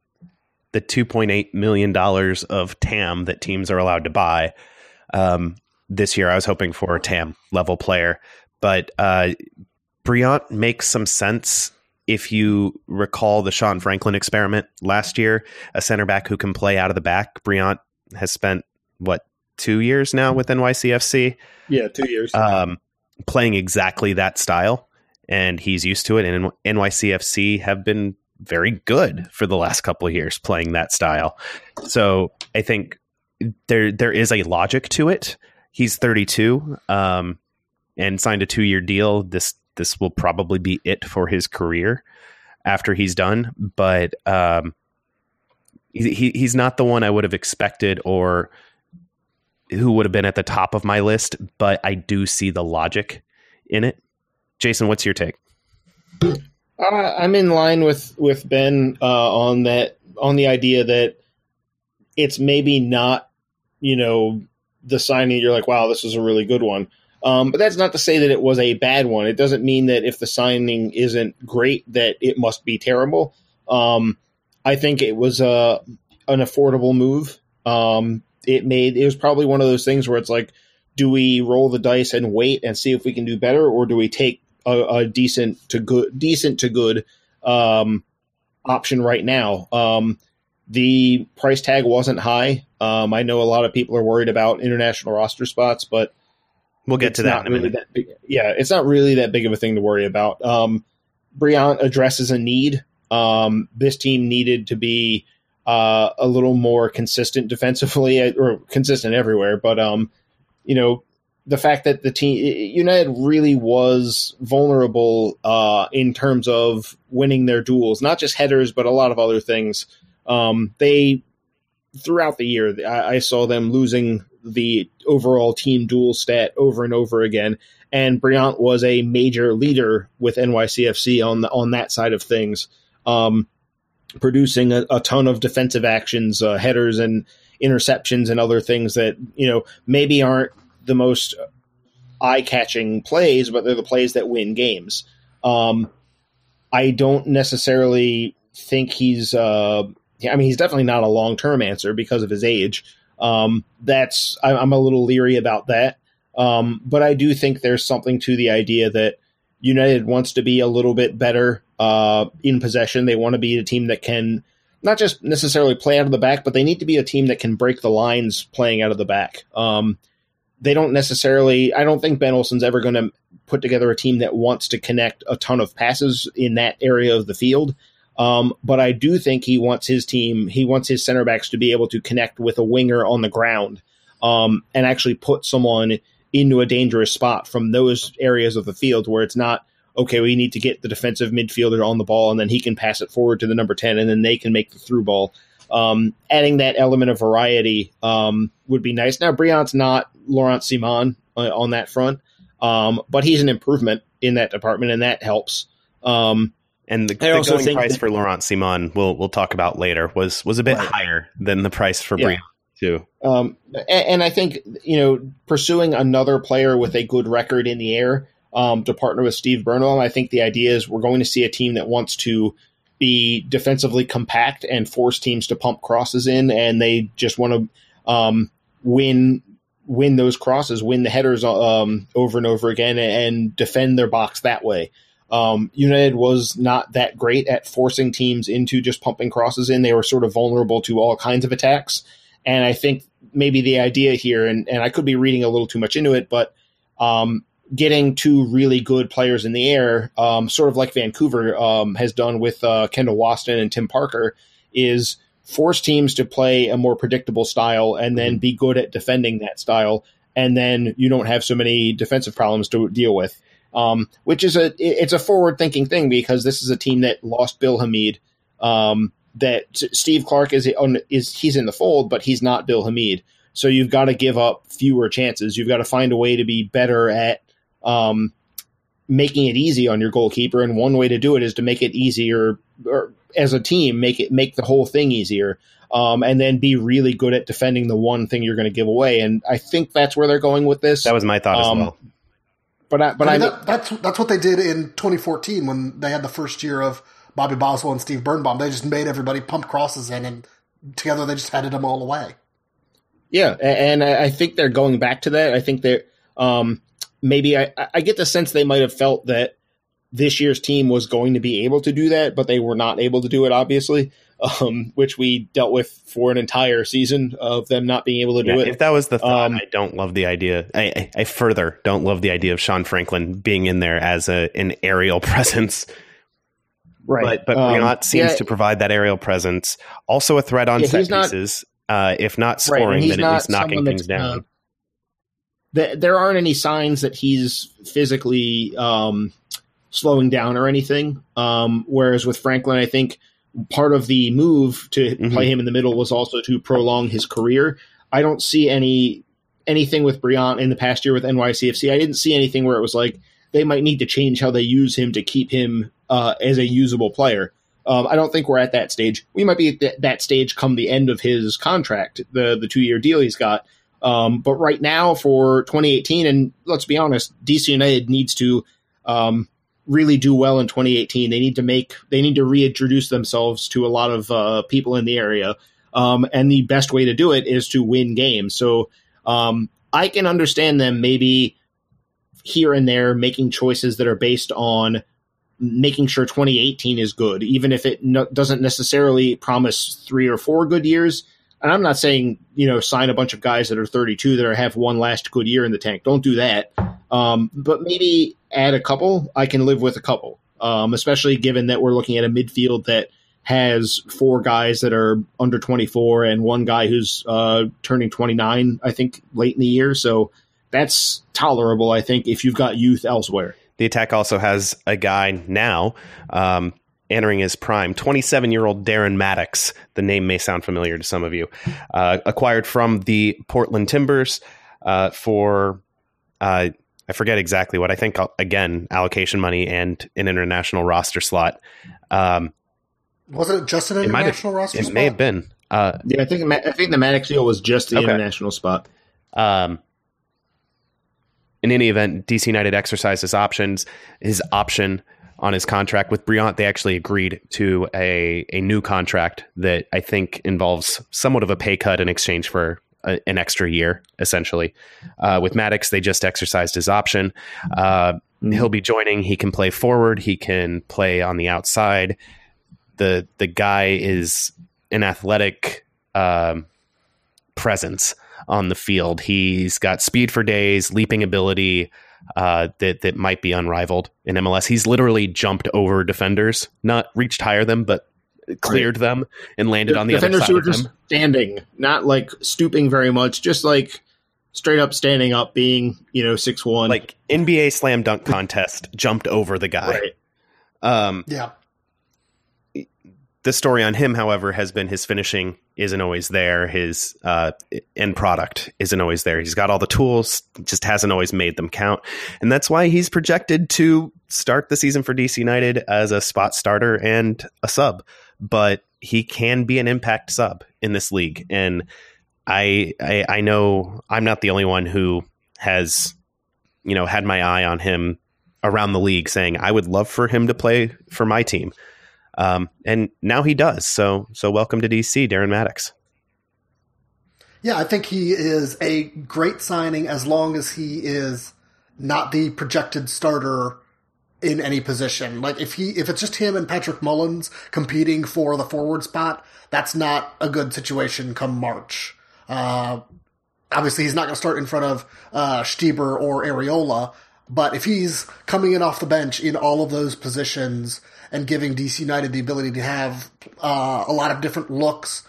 the two point eight million dollars of TAM that teams are allowed to buy. Um, this year, I was hoping for a TAM level player, but uh, Brillant makes some sense if you recall the Sean Franklin experiment last year. A center back who can play out of the back. Brillant has spent what two years now with NYCFC. Yeah, two years. Um, playing exactly that style, and he's used to it. And NYCFC have been very good for the last couple of years playing that style. So I think there there is a logic to it. He's 32 um, and signed a two year deal. This this will probably be it for his career after he's done. But um, he, he's not the one I would have expected or who would have been at the top of my list. But I do see the logic in it. Jason, what's your take? Uh, I'm in line with with Ben uh, on that on the idea that it's maybe not you know the signing you're like wow this is a really good one. Um, but that's not to say that it was a bad one. It doesn't mean that if the signing isn't great that it must be terrible. Um, I think it was a uh, an affordable move. Um, it made it was probably one of those things where it's like do we roll the dice and wait and see if we can do better or do we take a, a decent to good, decent to good um, option right now. The price tag wasn't high. Um, I know a lot of people are worried about international roster spots, but we'll get to that. really that big, yeah, it's not really that big of a thing to worry about. Um, Brillant addresses a need. Um, this team needed to be uh, a little more consistent defensively, or consistent everywhere. But um, you know, the fact that the team United really was vulnerable uh, in terms of winning their duels, not just headers, but a lot of other things. Um, they throughout the year, I, I, saw them losing the overall team duel stat over and over again. And Brillant was a major leader with NYCFC on the, on that side of things, um, producing a, a, ton of defensive actions, uh, headers, and interceptions, and other things that you know maybe aren't the most eye catching plays, but they're the plays that win games. Um, I don't necessarily think he's. Uh, I mean, he's definitely not a long term answer because of his age. Um, that's I, am a little leery about that. Um, but I do think there's something to the idea that United wants to be a little bit better uh, in possession. They want to be a team that can not just necessarily play out of the back, but they need to be a team that can break the lines playing out of the back. Um, they don't necessarily. I don't think Ben Olsen's ever going to put together a team that wants to connect a ton of passes in that area of the field. Um, but I do think he wants his team. He wants his center backs to be able to connect with a winger on the ground um, and actually put someone into a dangerous spot from those areas of the field where it's not okay. We need to get the defensive midfielder on the ball and then he can pass it forward to the number ten and then they can make the through ball. Um, adding that element of variety um, would be nice. Now, Brillant's not Laurent Ciman uh, on that front, um, but he's an improvement in that department, and that helps. Um, and the, the going price that, for Laurent Ciman, we'll we'll talk about later, was was a bit right. higher than the price for yeah. Brillant too. Um, and, and, I think you know pursuing another player with a good record in the air um, to partner with Steve Birnbaum, I think the idea is we're going to see a team that wants to be defensively compact and force teams to pump crosses in, and they just want to um, win win those crosses, win the headers um, over and over again, and defend their box that way. Um, United was not that great at forcing teams into just pumping crosses in. They were sort of vulnerable to all kinds of attacks. And I think maybe the idea here, and, and I could be reading a little too much into it, but um, getting two really good players in the air, um, sort of like Vancouver um, has done with uh, Kendall Waston and Tim Parker, is force teams to play a more predictable style and then be good at defending that style. And then you don't have so many defensive problems to deal with. Um, which is a it's a forward thinking thing because this is a team that lost Bill Hamid. Um, that Steve Clark is is he's in the fold, but he's not Bill Hamid. So you've got to give up fewer chances. You've got to find a way to be better at um, making it easy on your goalkeeper. And one way to do it is to make it easier, or as a team, make it make the whole thing easier. Um, and then be really good at defending the one thing you're going to give away. And I think that's where they're going with this. That was my thought um, as well. But I, but I, mean, I that, that's that's what they did in 2014 when they had the first year of Bobby Boswell and Steve Birnbaum. They just made everybody pump crosses in, and together they just headed them all away. Yeah, and I think they're going back to that. I think that um, maybe I, I get the sense they might have felt that this year's team was going to be able to do that, but they were not able to do it, obviously, um, which we dealt with for an entire season of them not being able to do it. if that was the thought, Um, I don't love the idea. I, I, I further don't love the idea of Sean Franklin being in there as a an aerial presence. But but Um, Brillant seems yeah, to provide that aerial presence. Also a threat on Yeah, set he's not- pieces. uh, if not scoring, he's then at least knocking things down. uh, th- there aren't any signs that he's physically um, slowing down or anything. Um, whereas with Franklin, I think part of the move to Mhm. play him in the middle was also to prolong his career. I don't see any anything with Brillant in the past year with NYCFC. I didn't see anything where it was like they might need to change how they use him to keep him uh, as a usable player. Um, I don't think we're at that stage. We might be at th- that stage come the end of his contract, the the two year deal he's got. Um, but right now for 2018, and let's be honest, DC United needs to um, really do well in 2018. They need to make they need to reintroduce themselves to a lot of uh, people in the area, um, and the best way to do it is to win games. So um, I can understand them maybe here and there making choices that are based on making sure 2018 is good, even if it no, doesn't necessarily promise three or four good years. And I'm not saying you know sign a bunch of guys that are 32 that are, have one last good year in the tank. Don't do that. Um, but maybe add a couple. I can live with a couple, um, especially given that we're looking at a midfield that has four guys that are under 24 and one guy who's uh, turning 29. I think late in the year, so that's tolerable. I think if you've got youth elsewhere. The attack also has a guy now um, entering his prime, 27 year old Darren Mattocks. The name may sound familiar to some of you. Uh, acquired from the Portland Timbers uh, for, uh, I forget exactly what, I think, uh, again, allocation money and an international roster slot. Um, Wasn't it just an international have, roster? it spot? may have been. Uh, Yeah, I think I think the Mattocks deal was just the Okay. international spot. Um, in any event, DC United exercised his options, his option on his contract with Brillant. They actually agreed to a, a new contract that I think involves somewhat of a pay cut in exchange for a, an extra year, essentially. Uh, with Mattocks, they just exercised his option. Uh, he'll be joining. He can play forward. He can play on the outside. the The guy is an athletic um, presence on the field. He's got speed for days, leaping ability uh, that that might be unrivaled in MLS. He's literally jumped over defenders, not reached higher them, but cleared them and landed on the other side. defenders side who are of just them. standing, not like stooping very much, just like straight up standing up, being you know six one. Like NBA slam dunk contest, jumped over the guy. right. Um, Yeah. the story on him, however, has been his finishing isn't always there. His uh, end product isn't always there. He's got all the tools, just hasn't always made them count, and that's why he's projected to start the season for DC United as a spot starter and a sub. But he can be an impact sub in this league, and I, I I know I'm not the only one who has you know had my eye on him around the league, saying I would love for him to play for my team. Um, and now he does. So so welcome to DC, Darren Mattocks. Yeah, I think he is a great signing as long as he is not the projected starter in any position. Like if he if it's just him and Patrick Mullins competing for the forward spot, that's not a good situation come March. Uh, obviously, he's not going to start in front of uh, Stieber or Arriola, but if he's coming in off the bench in all of those positions and giving DC United the ability to have uh, a lot of different looks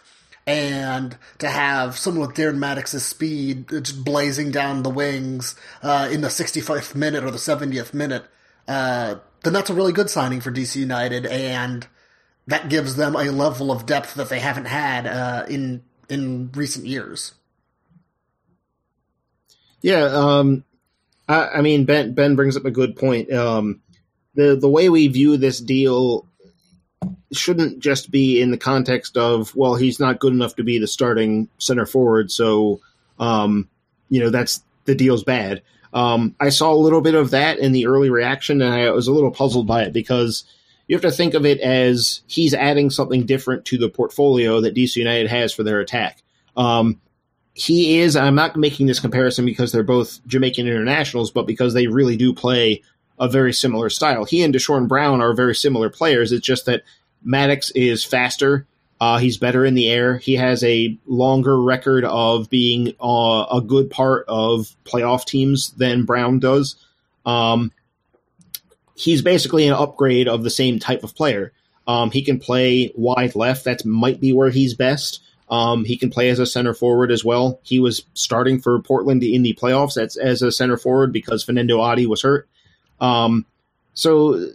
and to have someone with Darren Mattocks's speed just blazing down the wings uh, in the 65th minute or the 70th minute, uh, then that's a really good signing for DC United, and that gives them a level of depth that they haven't had uh, in in recent years. Yeah, um, I, I mean Ben Ben brings up a good point. Um, the the way we view this deal shouldn't just be in the context of well he's not good enough to be the starting center forward, so um, you know that's the deal's bad. Um, I saw a little bit of that in the early reaction, and I was a little puzzled by it because you have to think of it as he's adding something different to the portfolio that DC United has for their attack. Um, he is, I'm not making this comparison because they're both Jamaican internationals, but because they really do play a very similar style. He and Deshorn Brown are very similar players. It's just that Mattocks is faster. Uh, he's better in the air. He has a longer record of being uh, a good part of playoff teams than Brown does. Um, he's basically an upgrade of the same type of player. Um, he can play wide left. That might be where he's best. Um, he can play as a center forward as well. He was starting for Portland in the playoffs as, as a center forward because Fernando Adi was hurt. Um, so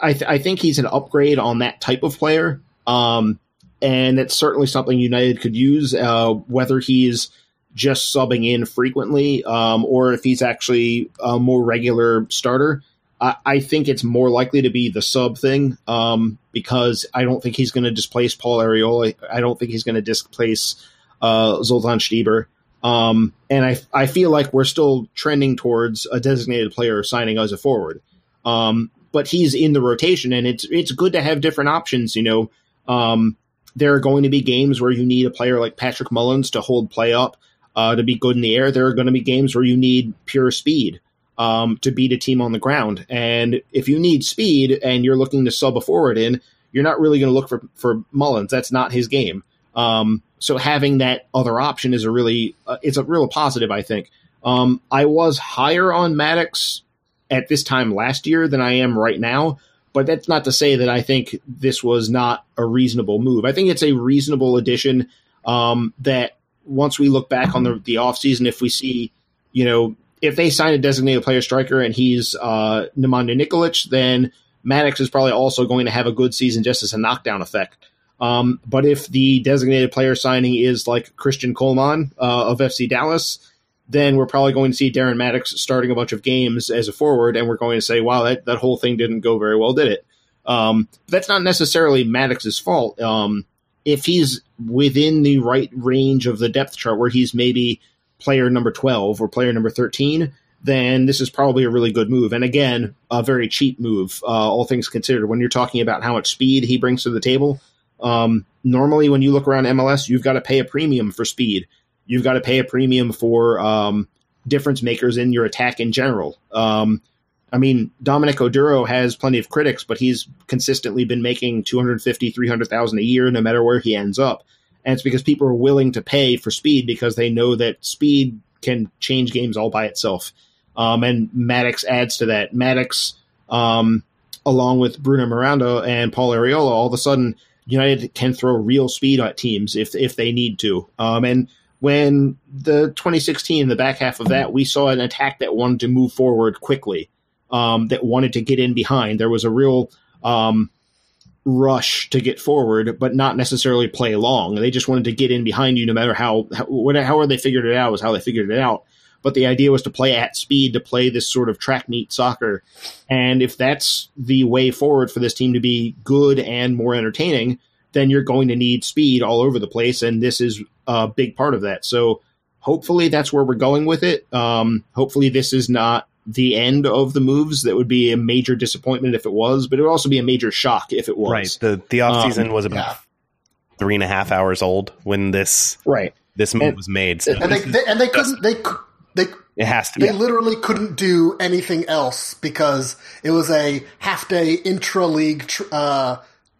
I, th- I, think he's an upgrade on that type of player. Um, and it's certainly something United could use, uh, whether he's just subbing in frequently um, or if he's actually a more regular starter. I, I, think it's more likely to be the sub thing um, because I don't think he's going to displace Paul Arriola. I don't think he's going to displace uh, Zoltan Stieber. Um, and I, I feel like we're still trending towards a designated player signing as a forward. Um, but he's in the rotation, and it's it's good to have different options. You know, um, there are going to be games where you need a player like Patrick Mullins to hold play up, uh, to be good in the air. There are going to be games where you need pure speed um, to beat a team on the ground. And if you need speed and you're looking to sub a forward in, you're not really going to look for for Mullins. That's not his game. Um, so having that other option is a really uh, it's a real positive, I think. Um, I was higher on Mattocks at this time last year than I am right now, but that's not to say that I think this was not a reasonable move. I think it's a reasonable addition um, that once we look back on the, the offseason, if we see, you know, if they sign a designated player striker and he's uh, Nemanja Nikolic, then Mattocks is probably also going to have a good season just as a knockdown effect. Um, but if the designated player signing is like Cristian Colmán uh, of FC Dallas, then we're probably going to see Darren Mattocks starting a bunch of games as a forward, and we're going to say, wow, that, that whole thing didn't go very well, did it? Um, that's not necessarily Mattocks's fault. Um, if he's within the right range of the depth chart, where he's maybe player number 12 or player number 13, then this is probably a really good move. And again, a very cheap move, uh, all things considered. When you're talking about how much speed he brings to the table, um, normally when you look around MLS, you've got to pay a premium for speed. You've got to pay a premium for um, difference makers in your attack in general. Um, I mean, Dominic Oduro has plenty of critics, but he's consistently been making 250, 300,000 a year no matter where he ends up. And it's because people are willing to pay for speed because they know that speed can change games all by itself. Um, and Mattocks adds to that. Mattocks, um, along with Bruno Miranda and Paul Arriola, all of a sudden United can throw real speed at teams if if they need to. Um, and when the 2016, the back half of that, we saw an attack that wanted to move forward quickly, um, that wanted to get in behind. There was a real um, rush to get forward, but not necessarily play long. They just wanted to get in behind you, no matter how, how however they figured it out was how they figured it out. But the idea was to play at speed, to play this sort of track meet soccer. And if that's the way forward for this team to be good and more entertaining, then you're going to need speed all over the place. And this is a big part of that. So hopefully that's where we're going with it. Um, hopefully this is not the end of the moves. That would be a major disappointment if it was, but it would also be a major shock if it was. Right. The the off season um, was about yeah. three and a half hours old when this right this move and, was made. So and, they, they, and they couldn't they they it has to. Be. They literally couldn't do anything else because it was a half day intra league tr- uh,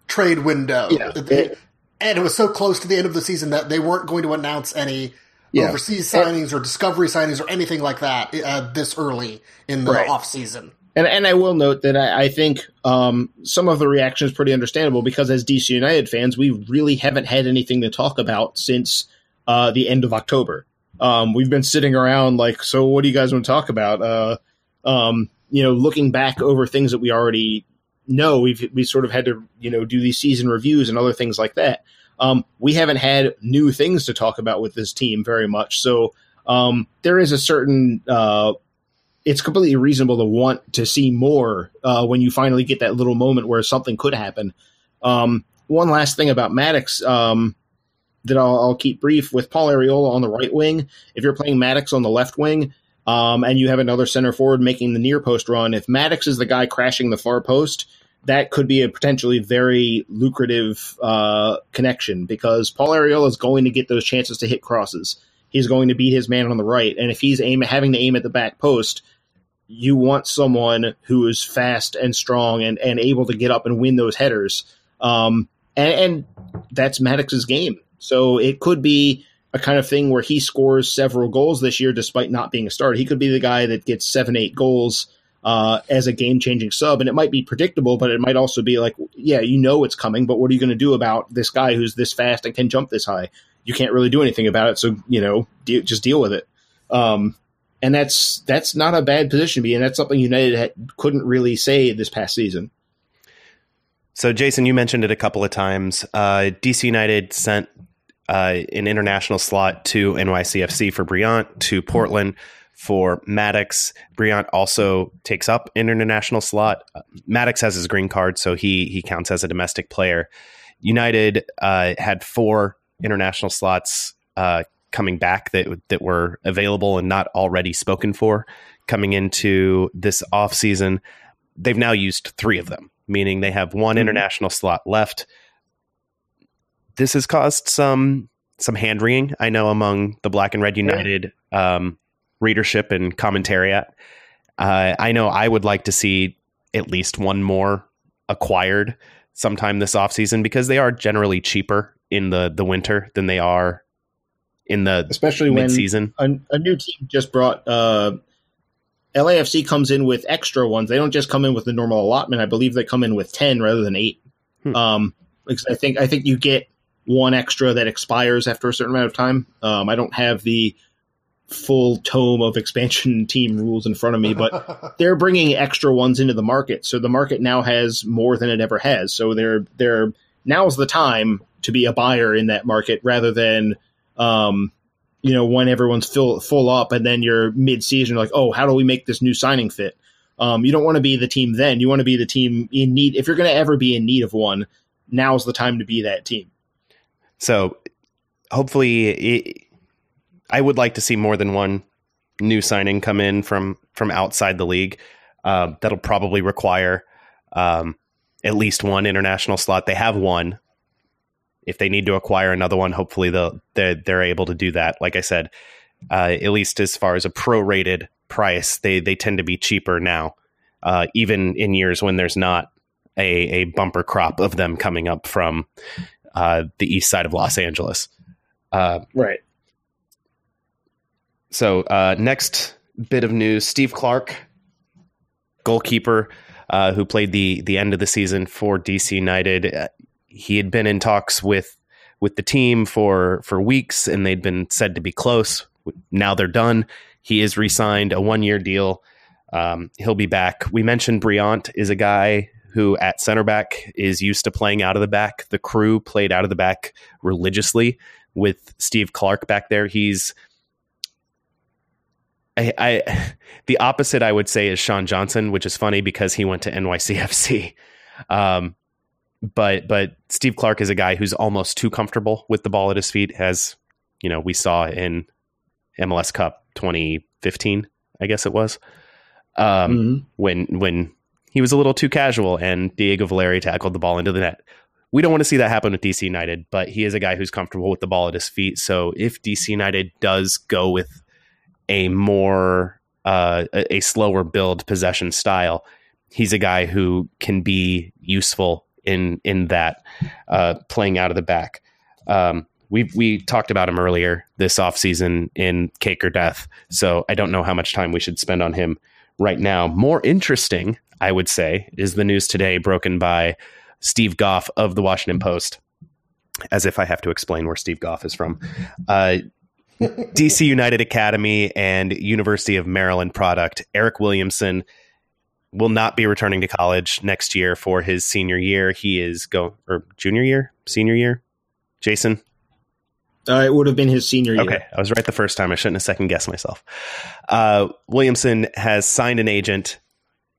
trade window. Yeah. They, and it was so close to the end of the season that they weren't going to announce any yeah. overseas signings or discovery signings or anything like that uh, this early in the right. off season. And and I will note that I, I think um, some of the reaction is pretty understandable because as DC United fans, we really haven't had anything to talk about since uh, the end of October. Um, we've been sitting around like, so what do you guys want to talk about? Uh, um, you know, looking back over things that we already know, we've we sort of had to you know do these season reviews and other things like that. Um, we haven't had new things to talk about with this team very much, so um, there is a certain. Uh, it's completely reasonable to want to see more uh, when you finally get that little moment where something could happen. Um, one last thing about Mattocks. Um, that I'll, I'll, keep brief with Paul Arriola on the right wing. If you're playing Mattocks on the left wing, um, and you have another center forward making the near post run, if Mattocks is the guy crashing the far post, that could be a potentially very lucrative uh, connection because Paul Arriola is going to get those chances to hit crosses. He's going to beat his man on the right, and if he's aim having to aim at the back post, you want someone who is fast and strong and, and able to get up and win those headers. Um, and, and that's Mattocks's game. So it could be a kind of thing where he scores several goals this year despite not being a starter. He could be the guy that gets seven, eight goals uh, as a game changing sub. And it might be predictable, but it might also be like, yeah, you know it's coming, but what are you going to do about this guy who's this fast and can jump this high? You can't really do anything about it. So, you know, de- just deal with it. Um, and that's that's not a bad position to be in. That's something United had, couldn't really say this past season. So, Jason, you mentioned it a couple of times. Uh, DC United sent uh, an international slot to NYCFC for Brillant, to Portland for Mattocks. Brillant also takes up an international slot. Mattocks has his green card, so he he counts as a domestic player. United uh, had four international slots uh, coming back that that were available and not already spoken for coming into this off season. They've now used three of them, meaning they have one mm-hmm. international slot left. This has caused some some hand wringing, I know, among the Black and Red United um, readership and commentariat. Uh, I know I would like to see at least one more acquired sometime this offseason because they are generally cheaper in the the winter than they are in the especially mid-season. when a, a new team just brought uh, LAFC comes in with extra ones. They don't just come in with the normal allotment. I believe they come in with ten rather than eight. Hmm. Um, because I think I think you get one extra that expires after a certain amount of time. Um, I don't have the full tome of expansion team rules in front of me, but they're bringing extra ones into the market. So the market now has more than it ever has. So they're they're now's the time to be a buyer in that market rather than um, you know, when everyone's full full up and then you're mid season, like, oh, how do we make this new signing fit? Um, you don't want to be the team then. You want to be the team in need. If you're going to ever be in need of one, now's the time to be that team. So, hopefully, it, I would like to see more than one new signing come in from from outside the league. Uh, that'll probably require um, at least one international slot. They have one if they need to acquire another one, hopefully they'll they're, they're able to do that. Like I said, uh, at least as far as a prorated price, they they tend to be cheaper now, uh, even in years when there's not a a bumper crop of them coming up from uh, the east side of Los Angeles. Uh, right. So uh, next bit of news: Steve Clark, goalkeeper. Uh, who played the the end of the season for DC United? he had been in talks with with the team for for weeks, and they'd been said to be close. Now they're done. He is re-signed a one year deal. Um, he'll be back. We mentioned Brillant is a guy who at center back is used to playing out of the back. The crew played out of the back religiously with Steve Clark back there. He's I, I the opposite I would say is Sean Johnson, which is funny because he went to NYCFC. Um, but but Steve Clark is a guy who's almost too comfortable with the ball at his feet, as you know we saw in MLS Cup 2015, I guess it was, um, mm-hmm. when when he was a little too casual and Diego Valeri tackled the ball into the net. We don't want to see that happen with DC United, but he is a guy who's comfortable with the ball at his feet. So if DC United does go with a more uh, a, slower build possession style, he's a guy who can be useful in in that uh, playing out of the back. Um, we we talked about him earlier this offseason in Cake or Death, so I don't know how much time we should spend on him right now. More interesting, I would say, is the news today broken by Steve Goff of the Washington Post. As if I have to explain where Steve Goff is from. Uh, DC United Academy and University of Maryland product, Eryk Williamson will not be returning to college next year for his senior year. He is go or junior year, senior year. Jason, uh, it would have been his senior year. Okay, I was right the first time. I shouldn't have second guessed myself. Uh, Williamson has signed an agent.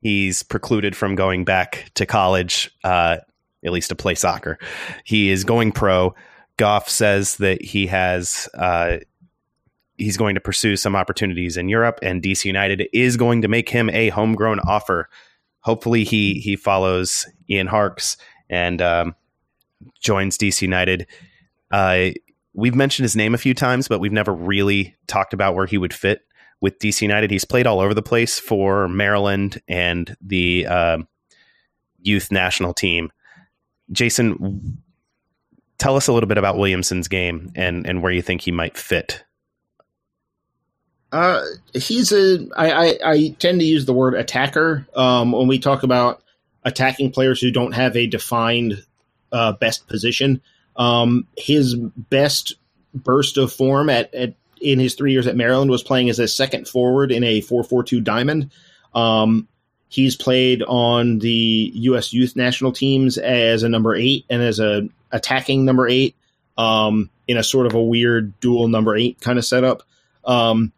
He's precluded from going back to college, uh, at least to play soccer. He is going pro. Goff says that he has uh, he's going to pursue some opportunities in Europe, and DC United is going to make him a homegrown offer hopefully he he follows Ian Harkes and um, joins DC United. Uh, we've mentioned his name a few times, but we've never really talked about where he would fit with DC United. He's played all over the place for Maryland and the uh, youth national team. Jason, tell us a little bit about Williamson's game and and where you think he might fit. Uh, he's a. I, I, I tend to use the word attacker um, when we talk about attacking players who don't have a defined uh, best position. Um, his best burst of form at, at in his three years at Maryland was playing as a second forward in a four four two diamond. Um, he's played on the U.S. youth national teams as a number eight and as a attacking number eight um, in a sort of a weird dual number eight kind of setup. Um,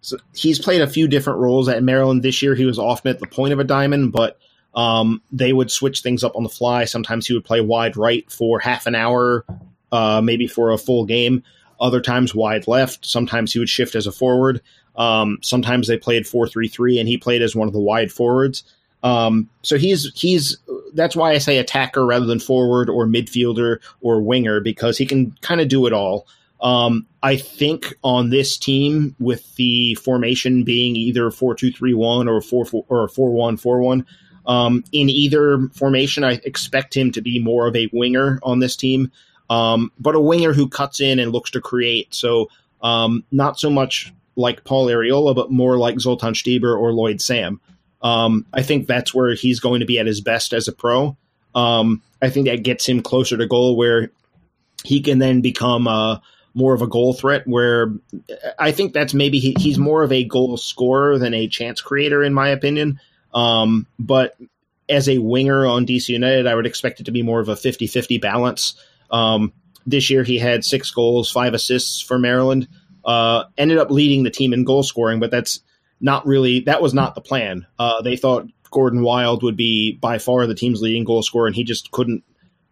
so he's played a few different roles at Maryland this year. He was often at the point of a diamond, but um, they would switch things up on the fly. Sometimes he would play wide right for half an hour, uh, maybe for a full game. Other times wide left. Sometimes he would shift as a forward. Um, sometimes they played four three three, and he played as one of the wide forwards. Um, so he's he's that's why I say attacker rather than forward or midfielder or winger because he can kind of do it all. Um, I think on this team, with the formation being either four two three one or four four or four one four one, um, in either formation, I expect him to be more of a winger on this team, um, but a winger who cuts in and looks to create. So um, not so much like Paul Arriola, but more like Zoltan Stieber or Lloyd Sam. Um, I think that's where he's going to be at his best as a pro. Um, I think that gets him closer to goal, where he can then become a more of a goal threat where I think that's maybe he, he's more of a goal scorer than a chance creator, in my opinion. Um, but as a winger on DC United, I would expect it to be more of a 50 50 balance. Um, this year, he had six goals, five assists for Maryland. Uh, ended up leading the team in goal scoring, but that's not really, that was not the plan. Uh, they thought Gordon Wild would be by far the team's leading goal scorer, and he just couldn't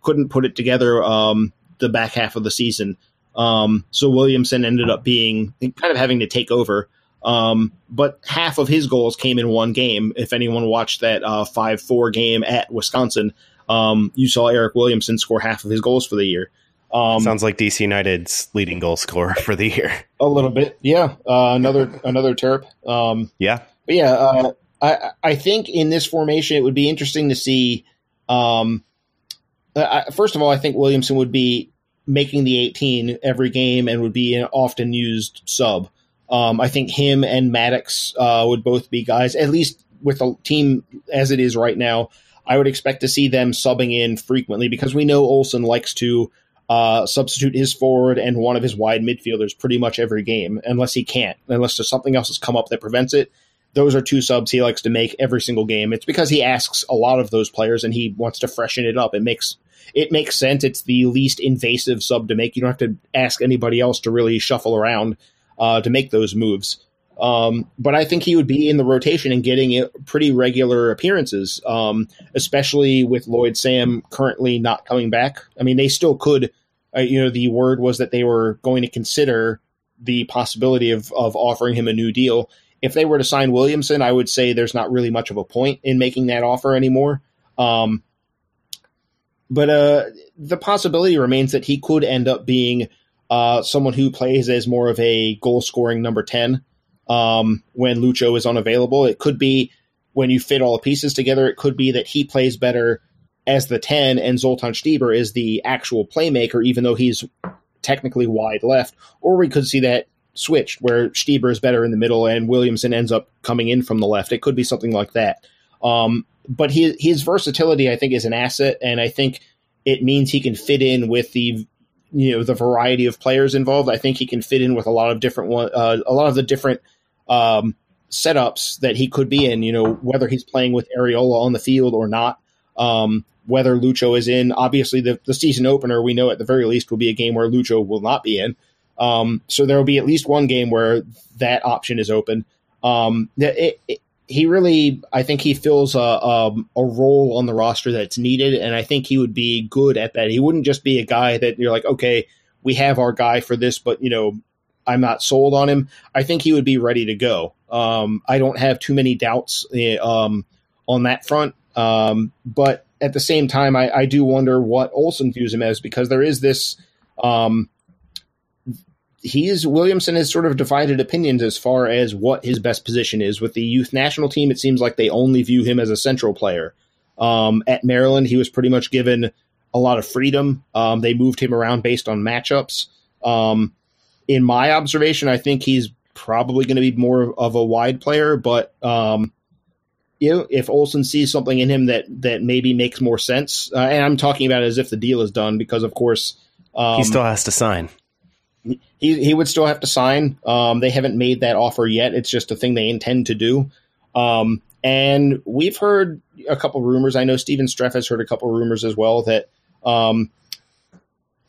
couldn't put it together um, the back half of the season. Um, so Williamson ended up being kind of having to take over. Um, but half of his goals came in one game. If anyone watched that uh, five four game at Wisconsin, um, you saw Eryk Williamson score half of his goals for the year. Um, Sounds like DC United's leading goal scorer for the year. A little bit, yeah. Uh, another another Terp. Um, yeah, but yeah. Uh, I I think in this formation it would be interesting to see. Um, I, first of all, I think Williamson would be making the 18 every game and would be an often used sub. Um, I think him and Mattocks uh, would both be guys, at least with the team as it is right now. I would expect to see them subbing in frequently because we know Olsen likes to uh, substitute his forward and one of his wide midfielders pretty much every game, unless he can't, unless there's something else has come up that prevents it. Those are two subs he likes to make every single game. It's because he asks a lot of those players and he wants to freshen it up. It makes it makes sense. It's the least invasive sub to make. You don't have to ask anybody else to really shuffle around uh, to make those moves. Um, but I think he would be in the rotation and getting pretty regular appearances, um, especially with Lloyd Sam currently not coming back. I mean, they still could. Uh, you know, the word was that they were going to consider the possibility of of offering him a new deal. If they were to sign Williamson, I would say there's not really much of a point in making that offer anymore. Um, but uh, the possibility remains that he could end up being uh, someone who plays as more of a goal scoring number 10 um, when Lucho is unavailable. It could be when you fit all the pieces together, it could be that he plays better as the 10 and Zoltan Stieber is the actual playmaker, even though he's technically wide left. Or we could see that switched where Stieber is better in the middle and Williamson ends up coming in from the left. It could be something like that. Um, but his his versatility, I think, is an asset, and I think it means he can fit in with the you know the variety of players involved. I think he can fit in with a lot of different one, uh, a lot of the different um, setups that he could be in. You know, whether he's playing with Arriola on the field or not. Um, whether Lucho is in, obviously the, the season opener we know at the very least will be a game where Lucho will not be in. Um, so there will be at least one game where that option is open. Um, it, it, he really, I think he fills a, a, a role on the roster that's needed, and I think he would be good at that. He wouldn't just be a guy that you're like, okay, we have our guy for this, but you know, I'm not sold on him. I think he would be ready to go. Um, I don't have too many doubts eh, um, on that front. Um, but at the same time, I, I do wonder what Olsen views him as because there is this. Um, he's Williamson has sort of divided opinions as far as what his best position is with the youth national team. It seems like they only view him as a central player. Um, at Maryland, he was pretty much given a lot of freedom. Um, they moved him around based on matchups. Um, in my observation, I think he's probably going to be more of a wide player, but um, you know, if Olsen sees something in him that that maybe makes more sense, uh, and I'm talking about it as if the deal is done, because of course um, he still has to sign. He he would still have to sign. Um, they haven't made that offer yet. It's just a thing they intend to do. Um, and we've heard a couple rumors. I know Steven Streff has heard a couple rumors as well that um,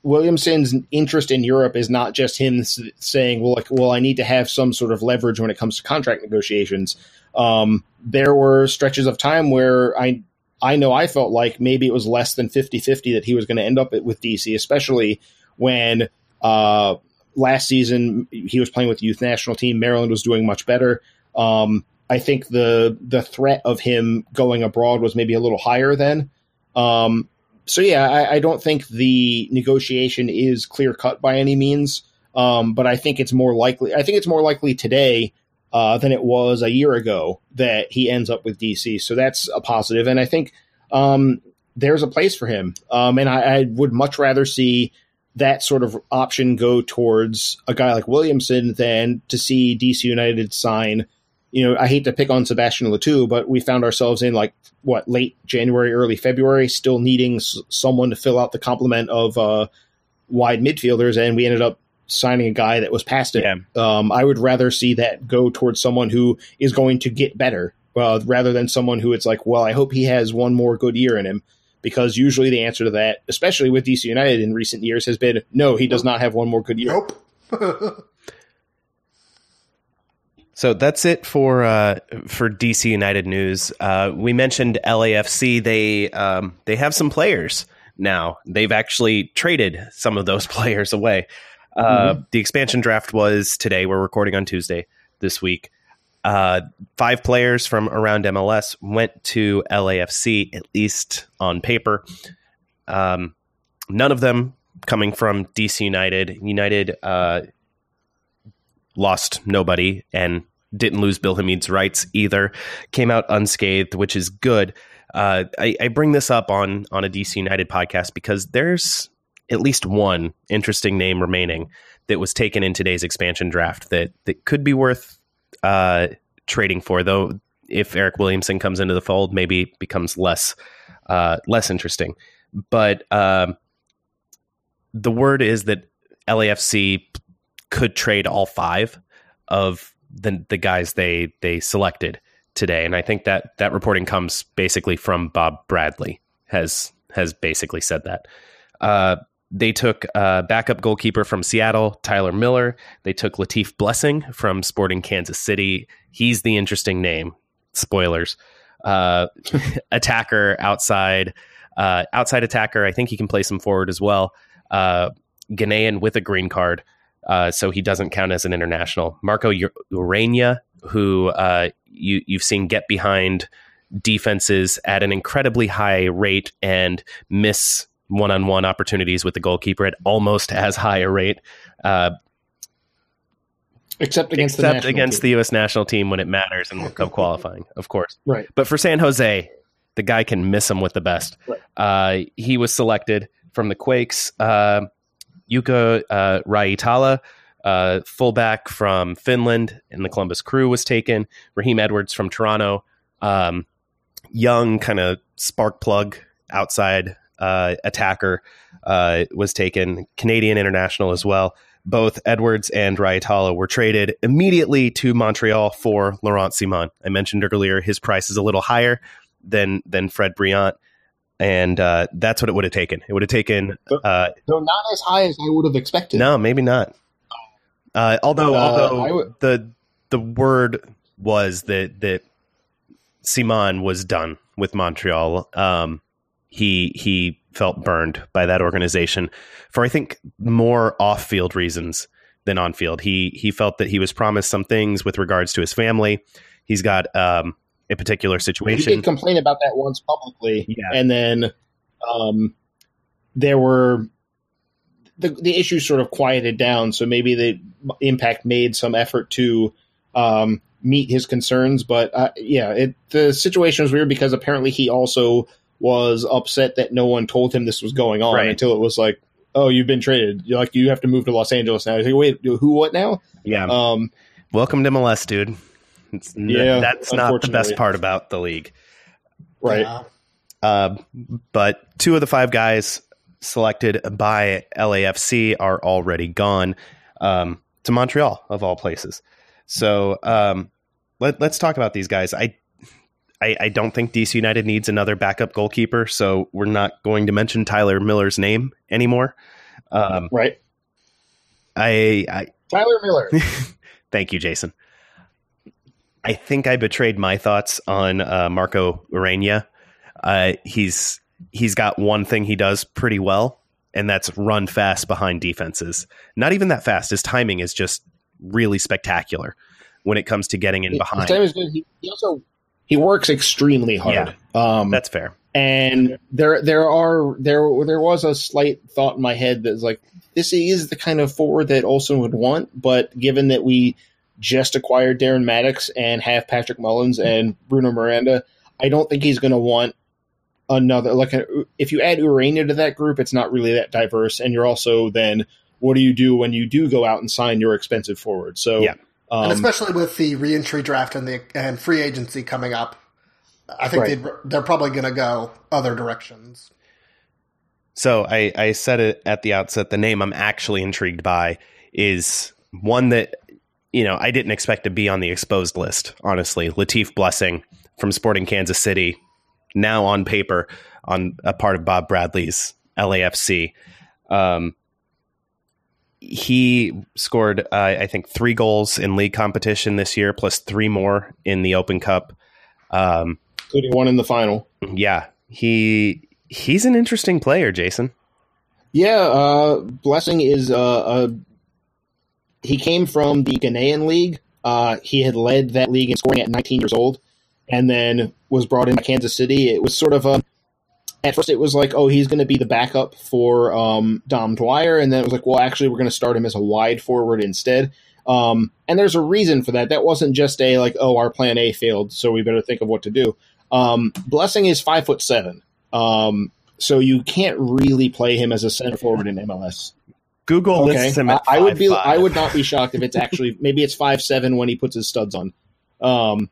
Williamson's interest in Europe is not just him saying, "Well, like, well, I need to have some sort of leverage when it comes to contract negotiations." Um, there were stretches of time where I I know I felt like maybe it was less than 50-50 that he was going to end up with DC, especially when uh, last season he was playing with the youth national team. Maryland was doing much better. Um, I think the the threat of him going abroad was maybe a little higher then. Um, so yeah, I, I, don't think the negotiation is clear cut by any means. Um, but I think it's more likely. I think it's more likely today uh, than it was a year ago that he ends up with DC. So that's a positive, and I think um, there's a place for him. Um, and I, I, would much rather see that sort of option go towards a guy like Williamson than to see DC United sign. You know, I hate to pick on Sebastien Le Toux, but we found ourselves in like what late January, early February, still needing s- someone to fill out the complement of uh, wide midfielders, and we ended up signing a guy that was past it. Yeah. Um, I would rather see that go towards someone who is going to get better uh, rather than someone who it's like, well, I hope he has one more good year in him. Because usually the answer to that, especially with DC United in recent years, has been no, he does not have one more good year. Nope. So that's it for uh, for DC United news. Uh, we mentioned LAFC. They um, they have some players now. They've actually traded some of those players away. Uh, mm-hmm. The expansion draft was today. We're recording on Tuesday this week. Uh, five players from around MLS went to LAFC, at least on paper. Um, none of them coming from DC United. United uh, lost nobody and didn't lose Bill Hamid's rights either. Came out unscathed, which is good. Uh, I, I, bring this up on on a DC United podcast because there's at least one interesting name remaining that was taken in today's expansion draft that that could be worth uh, trading for. Though, if Eryk Williamson comes into the fold, maybe becomes less uh, less interesting. But um, the word is that LAFC could trade all five of the the guys they they selected today, and I think that that reporting comes basically from Bob Bradley has has basically said that. Uh, they took uh, backup goalkeeper from Seattle, Tyler Miller. They took Latif Blessing from Sporting Kansas City. He's the interesting name. Spoilers. Uh, attacker outside, uh, outside attacker. I think he can play some forward as well. Uh, Ghanaian with a green card uh, so he doesn't count as an international. Marco Ureña, who uh, you, you've seen get behind defenses at an incredibly high rate and miss one-on-one opportunities with the goalkeeper at almost as high a rate. Uh, except against except the against team. the U.S. national team when it matters in World Cup qualifying, of course. Right. But for San Jose, the guy can miss him with the best. Right. Uh, he was selected from the Quakes. Uh, Jukka uh, Raitala, uh, fullback from Finland, and the Columbus Crew was taken. Raheem Edwards from Toronto, um, young kind of spark plug outside uh, attacker uh, was taken. Canadian international as well. Both Edwards and Raitala were traded immediately to Montreal for Laurent Ciman. I mentioned earlier his price is a little higher than than Fred Brillant, and uh, that's what it would have taken. It would have taken, uh, though not as high as I would have expected. No, maybe not. Uh, although, uh, although the the word was that that Ciman was done with Montreal. Um, he he felt burned by that organization for I think more off field reasons than on field. He he felt that he was promised some things with regards to his family. He's got um, a particular situation. He did complain about that once publicly, Yeah. and then um, there were the the issue sort of quieted down. So maybe the Impact made some effort to um, meet his concerns, but uh, yeah, it the situation was weird because apparently he also was upset that no one told him this was going on Right. until it was like, oh, you've been traded. You're like you have to move to Los Angeles now. He's like, wait, who? What now? yeah, Um, welcome to MLS, dude. It's, Yeah, that's not the best part about the league. right. Yeah. Uh, but two of the five guys selected by LAFC are already gone um, to Montreal, of all places. So um, let, let's talk about these guys. I, I I don't think DC United needs another backup goalkeeper, so we're not going to mention Tyler Miller's name anymore. Um, Right. I, I Tyler Miller. Thank you, Jason. I think I betrayed my thoughts on uh, Marco Ureña. Uh, he's he's got one thing he does pretty well, and that's run fast behind defenses. Not even that fast. His timing is just really spectacular when it comes to getting in His behind. time is good. He, he also he works extremely hard. Um, That's fair. and there there are there there was a slight thought in my head that's like this is the kind of forward that Olsen would want, but given that we just acquired Darren Mattocks and have Patrick Mullins and Bruno Miranda, I don't think he's going to want another like a, if you add Ureña to that group, it's not really that diverse, and you're also then what do you do when you do go out and sign your expensive forward? So Yeah. Um, and especially with the reentry draft and the and free agency coming up, I think Right. they're probably going to go other directions. So I, I said it at the outset. The name I'm actually intrigued by is one that you know I didn't expect to be on the exposed list. Honestly, Latif Blessing from Sporting Kansas City, now on paper on a part of Bob Bradley's LAFC. Um, he scored, uh, I think, three goals in league competition this year, plus three more in the Open Cup. Um, including one in the final. yeah, he he's an interesting player, Jason. Yeah, uh, Blessing is uh, uh, he came from the Ghanaian league. Uh, he had led that league in scoring at 19 years old, and then was brought in by Kansas City. It was sort of a at first it was like, oh, he's going to be the backup for um, Dom Dwyer, and then it was like, well, actually, we're going to start him as a wide forward instead. Um, and there's a reason for that. That wasn't just a like, oh, our plan A failed, so we better think of what to do. Um, Blessing is five foot seven. Um, so you can't really play him as a center forward in MLS. Google Okay, lists him I, at I would be. 5'5". I would not be shocked if it's actually maybe it's five seven when he puts his studs on. Um,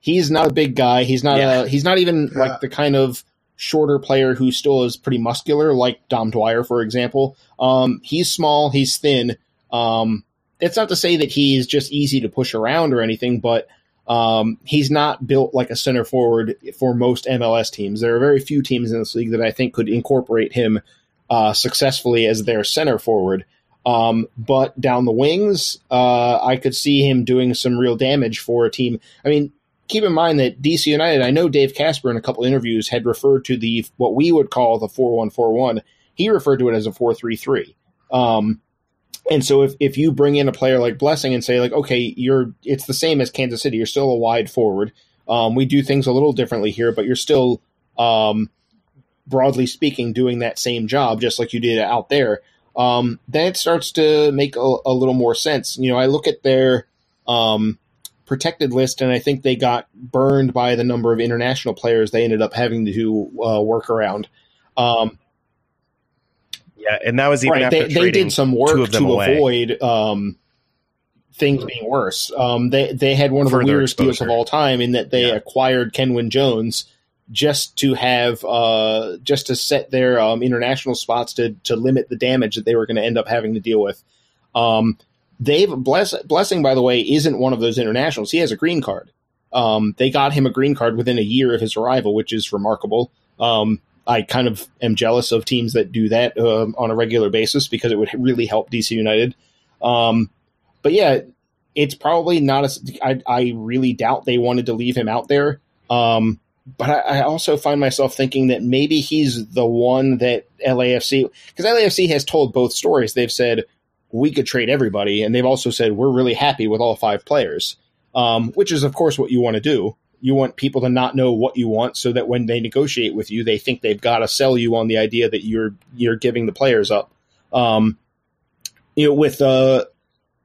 he's not a big guy. He's not Yeah. a. He's not even Yeah. like the kind of shorter player who still is pretty muscular, like Dom Dwyer, for example. Um, he's small. He's thin. Um, it's not to say that he's just easy to push around or anything, but um, he's not built like a center forward for most MLS teams. There are very few teams in this league that I think could incorporate him uh, successfully as their center forward. Um, but down the wings, uh, I could see him doing some real damage for a team. I mean, keep in mind that DC United, I know Dave Kasper in a couple interviews had referred to the what we would call the four one four one. He referred to it as a four three three. Um, and so if, if you bring in a player like Blessing and say like, okay, you're it's the same as Kansas City, you're still a wide forward. Um, we do things a little differently here, but you're still, um, broadly speaking, doing that same job just like you did out there. Um, then it starts to make a, a little more sense. You know, I look at their um, protected list, and I think they got burned by the number of international players they ended up having to uh, work around. Um, Yeah, and that was even right, after they, they did some work to away. avoid um, things being worse. Um, they they had one of the Further weirdest deals of all time in that they Yeah. acquired Kenwyne Jones just to have uh, just to set their um, international spots to to limit the damage that they were going to end up having to deal with. Um, Dave Bless, Blessing, by the way, isn't one of those internationals. He has a green card. Um, they got him a green card within a year of his arrival, which is remarkable. Um, I kind of am jealous of teams that do that um, on a regular basis because it would really help DC United. Um, but yeah, it's probably not as I, I really doubt they wanted to leave him out there. Um, but I, I also find myself thinking that maybe he's the one that LAFC because LAFC has told both stories. They've said we could trade everybody, and they've also said we're really happy with all five players, um, which is of course what you want to do. You want people to not know what you want, so that when they negotiate with you, they think they've got to sell you on the idea that you're you're giving the players up. Um, you know, with uh,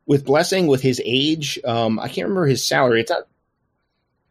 with Blessing, with his age, um, I can't remember his salary. It's not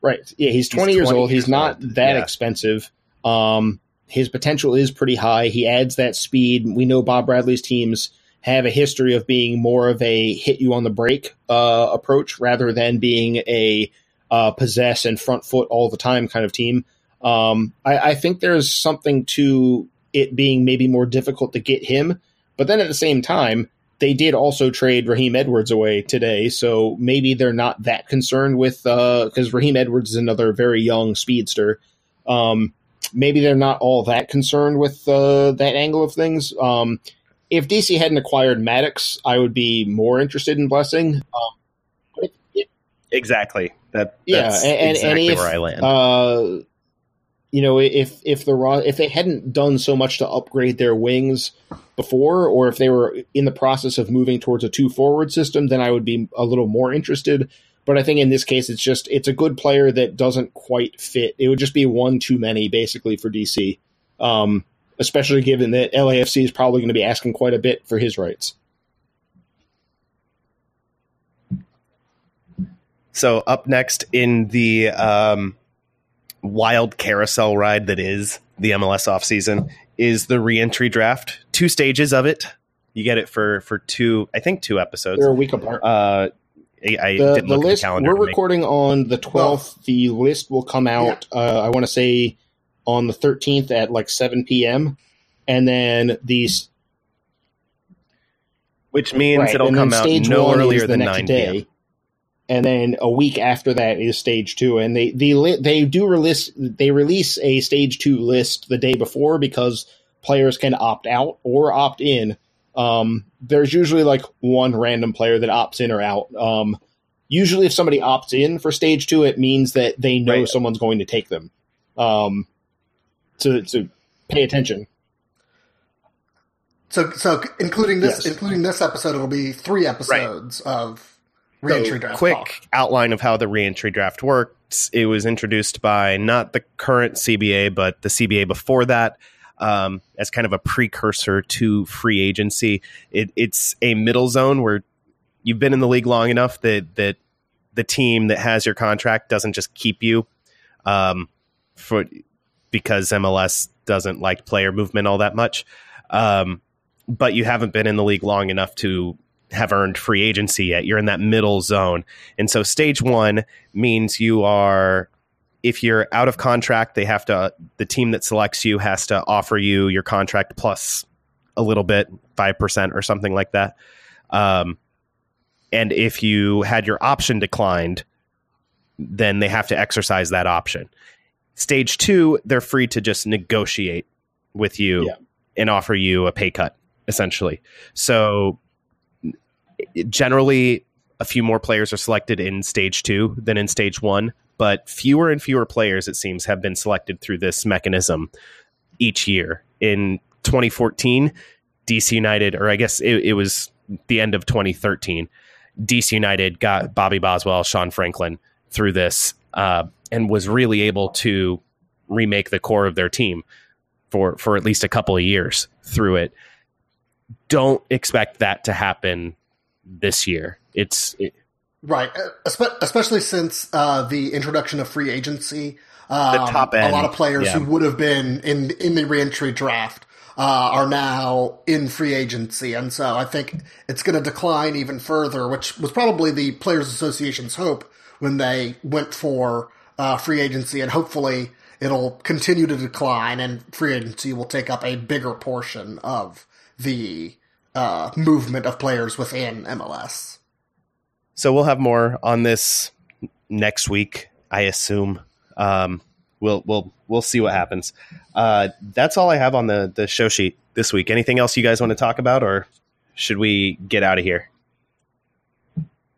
right. Yeah, he's twenty years 20 old. He's years not old. that Yeah. expensive. Um, his potential is pretty high. He adds that speed. We know Bob Bradley's teams have a history of being more of a hit you on the break uh, approach rather than being a uh, possess and front foot all the time kind of team. Um, I, I think there's something to it being maybe more difficult to get him, but then at the same time, they did also trade Raheem Edwards away today, so maybe they're not that concerned with because Raheem Edwards is another very young speedster. Um, maybe they're not all that concerned with uh, that angle of things. Um, if DC hadn't acquired Mattocks, I would be more interested in Blessing. Um, but it- Exactly. That Yeah, and- exactly and if, where I land. uh, you know, if if the Raw if they hadn't done so much to upgrade their wings before, or if they were in the process of moving towards a two forward system, then I would be a little more interested. But I think in this case, it's just it's a good player that doesn't quite fit. It would just be one too many, basically, for DC. Um, especially given that LAFC is probably going to be asking quite a bit for his rights. So up next in the um, wild carousel ride that is the MLS offseason is the reentry draft. Two stages of it. You get it for for two, I think two episodes. They're a week apart. Uh, I, I the, didn't the look list at the calendar. we're recording on the 12th the list will come out uh, i want to say on the 13th at like 7 p.m and then these which means right, it'll come out no earlier than next 9 day. And then a week after that is stage two. And they the li- they do release they release a stage two list the day before because players can opt out or opt in. Um, there's usually like one random player that opts in or out. Um, usually if somebody opts in for stage two it means that they know Right. someone's going to take them. Um, to, to pay attention So, so including this, Yes. including this episode, it'll be three episodes of reentry draft. quick talk. outline of how the reentry draft works. It was introduced by not the current CBA, but the CBA before that, um, as kind of a precursor to free agency. It, it's a middle zone where you've been in the league long enough that that the team that has your contract doesn't just keep you um, for because MLS doesn't like player movement all that much. Um, but you haven't been in the league long enough to have earned free agency yet. You're in that middle zone. And so stage one means you are, if you're out of contract, they have to, the team that selects you has to offer you your contract plus a little bit, 5% or something like that. Um, and if you had your option declined, then they have to exercise that option. Stage two, they're free to just negotiate with you Yeah. and offer you a pay cut, essentially. So generally a few more players are selected in stage two than in stage one, but fewer and fewer players, it seems, have been selected through this mechanism each year. In 2014, DC United, or I guess it, it was the end of 2013, DC United got Bobby Boswell, Sean Franklin through this, uh, and was really able to remake the core of their team for for at least a couple of years through it. Don't expect that to happen this year. It's it, Right, uh, especially since uh, the introduction of free agency. Um, top a lot of players yeah. who would have been in in the reentry draft uh, are now in free agency, and so I think it's going to decline even further, which was probably the Players Association's hope when they went for uh, free agency, and hopefully it'll continue to decline, and free agency will take up a bigger portion of the uh, movement of players within MLS. so we'll have more on this next week, I assume. Um, we'll we'll we'll see what happens. Uh, that's all I have on the the show sheet this week. Anything else you guys want to talk about, or should we get out of here?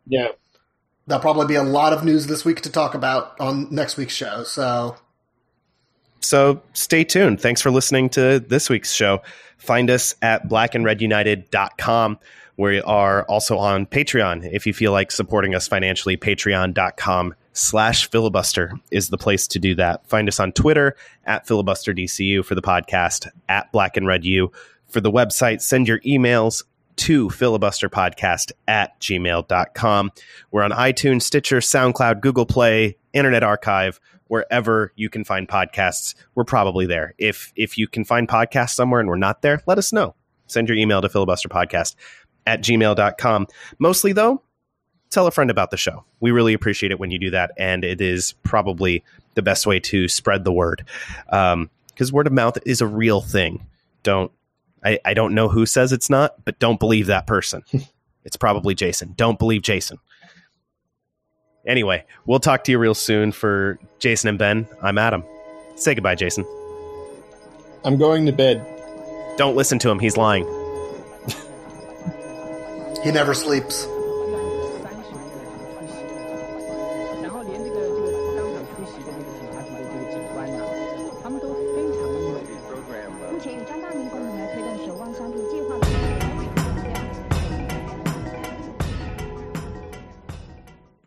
yeah There'll probably be a lot of news this week to talk about on next week's show. So So stay tuned. Thanks for listening to this week's show. Find us at blackandredunited.com. We are also on Patreon. If you feel like supporting us financially, patreon.com slash filibuster is the place to do that. Find us on Twitter at filibusterdcu for the podcast, at black and red u for the website. Send your emails to filibusterpodcast at gmail.com. We're on iTunes, Stitcher, SoundCloud, Google Play, Internet Archive, wherever you can find podcasts. We're probably there. If if you can find podcasts somewhere and we're not there, let us know. Send your email to filibusterpodcast at gmail.com. Mostly though, tell a friend about the show. We really appreciate it when you do that, and it is probably the best way to spread the word. Because um, word of mouth is a real thing. Don't I, I don't know who says it's not, but don't believe that person. it's probably Jason. Don't believe Jason. Anyway, we'll talk to you real soon. For Jason and Ben, I'm Adam. Say goodbye, Jason. I'm going to bed. Don't listen to him. He's lying. he never sleeps.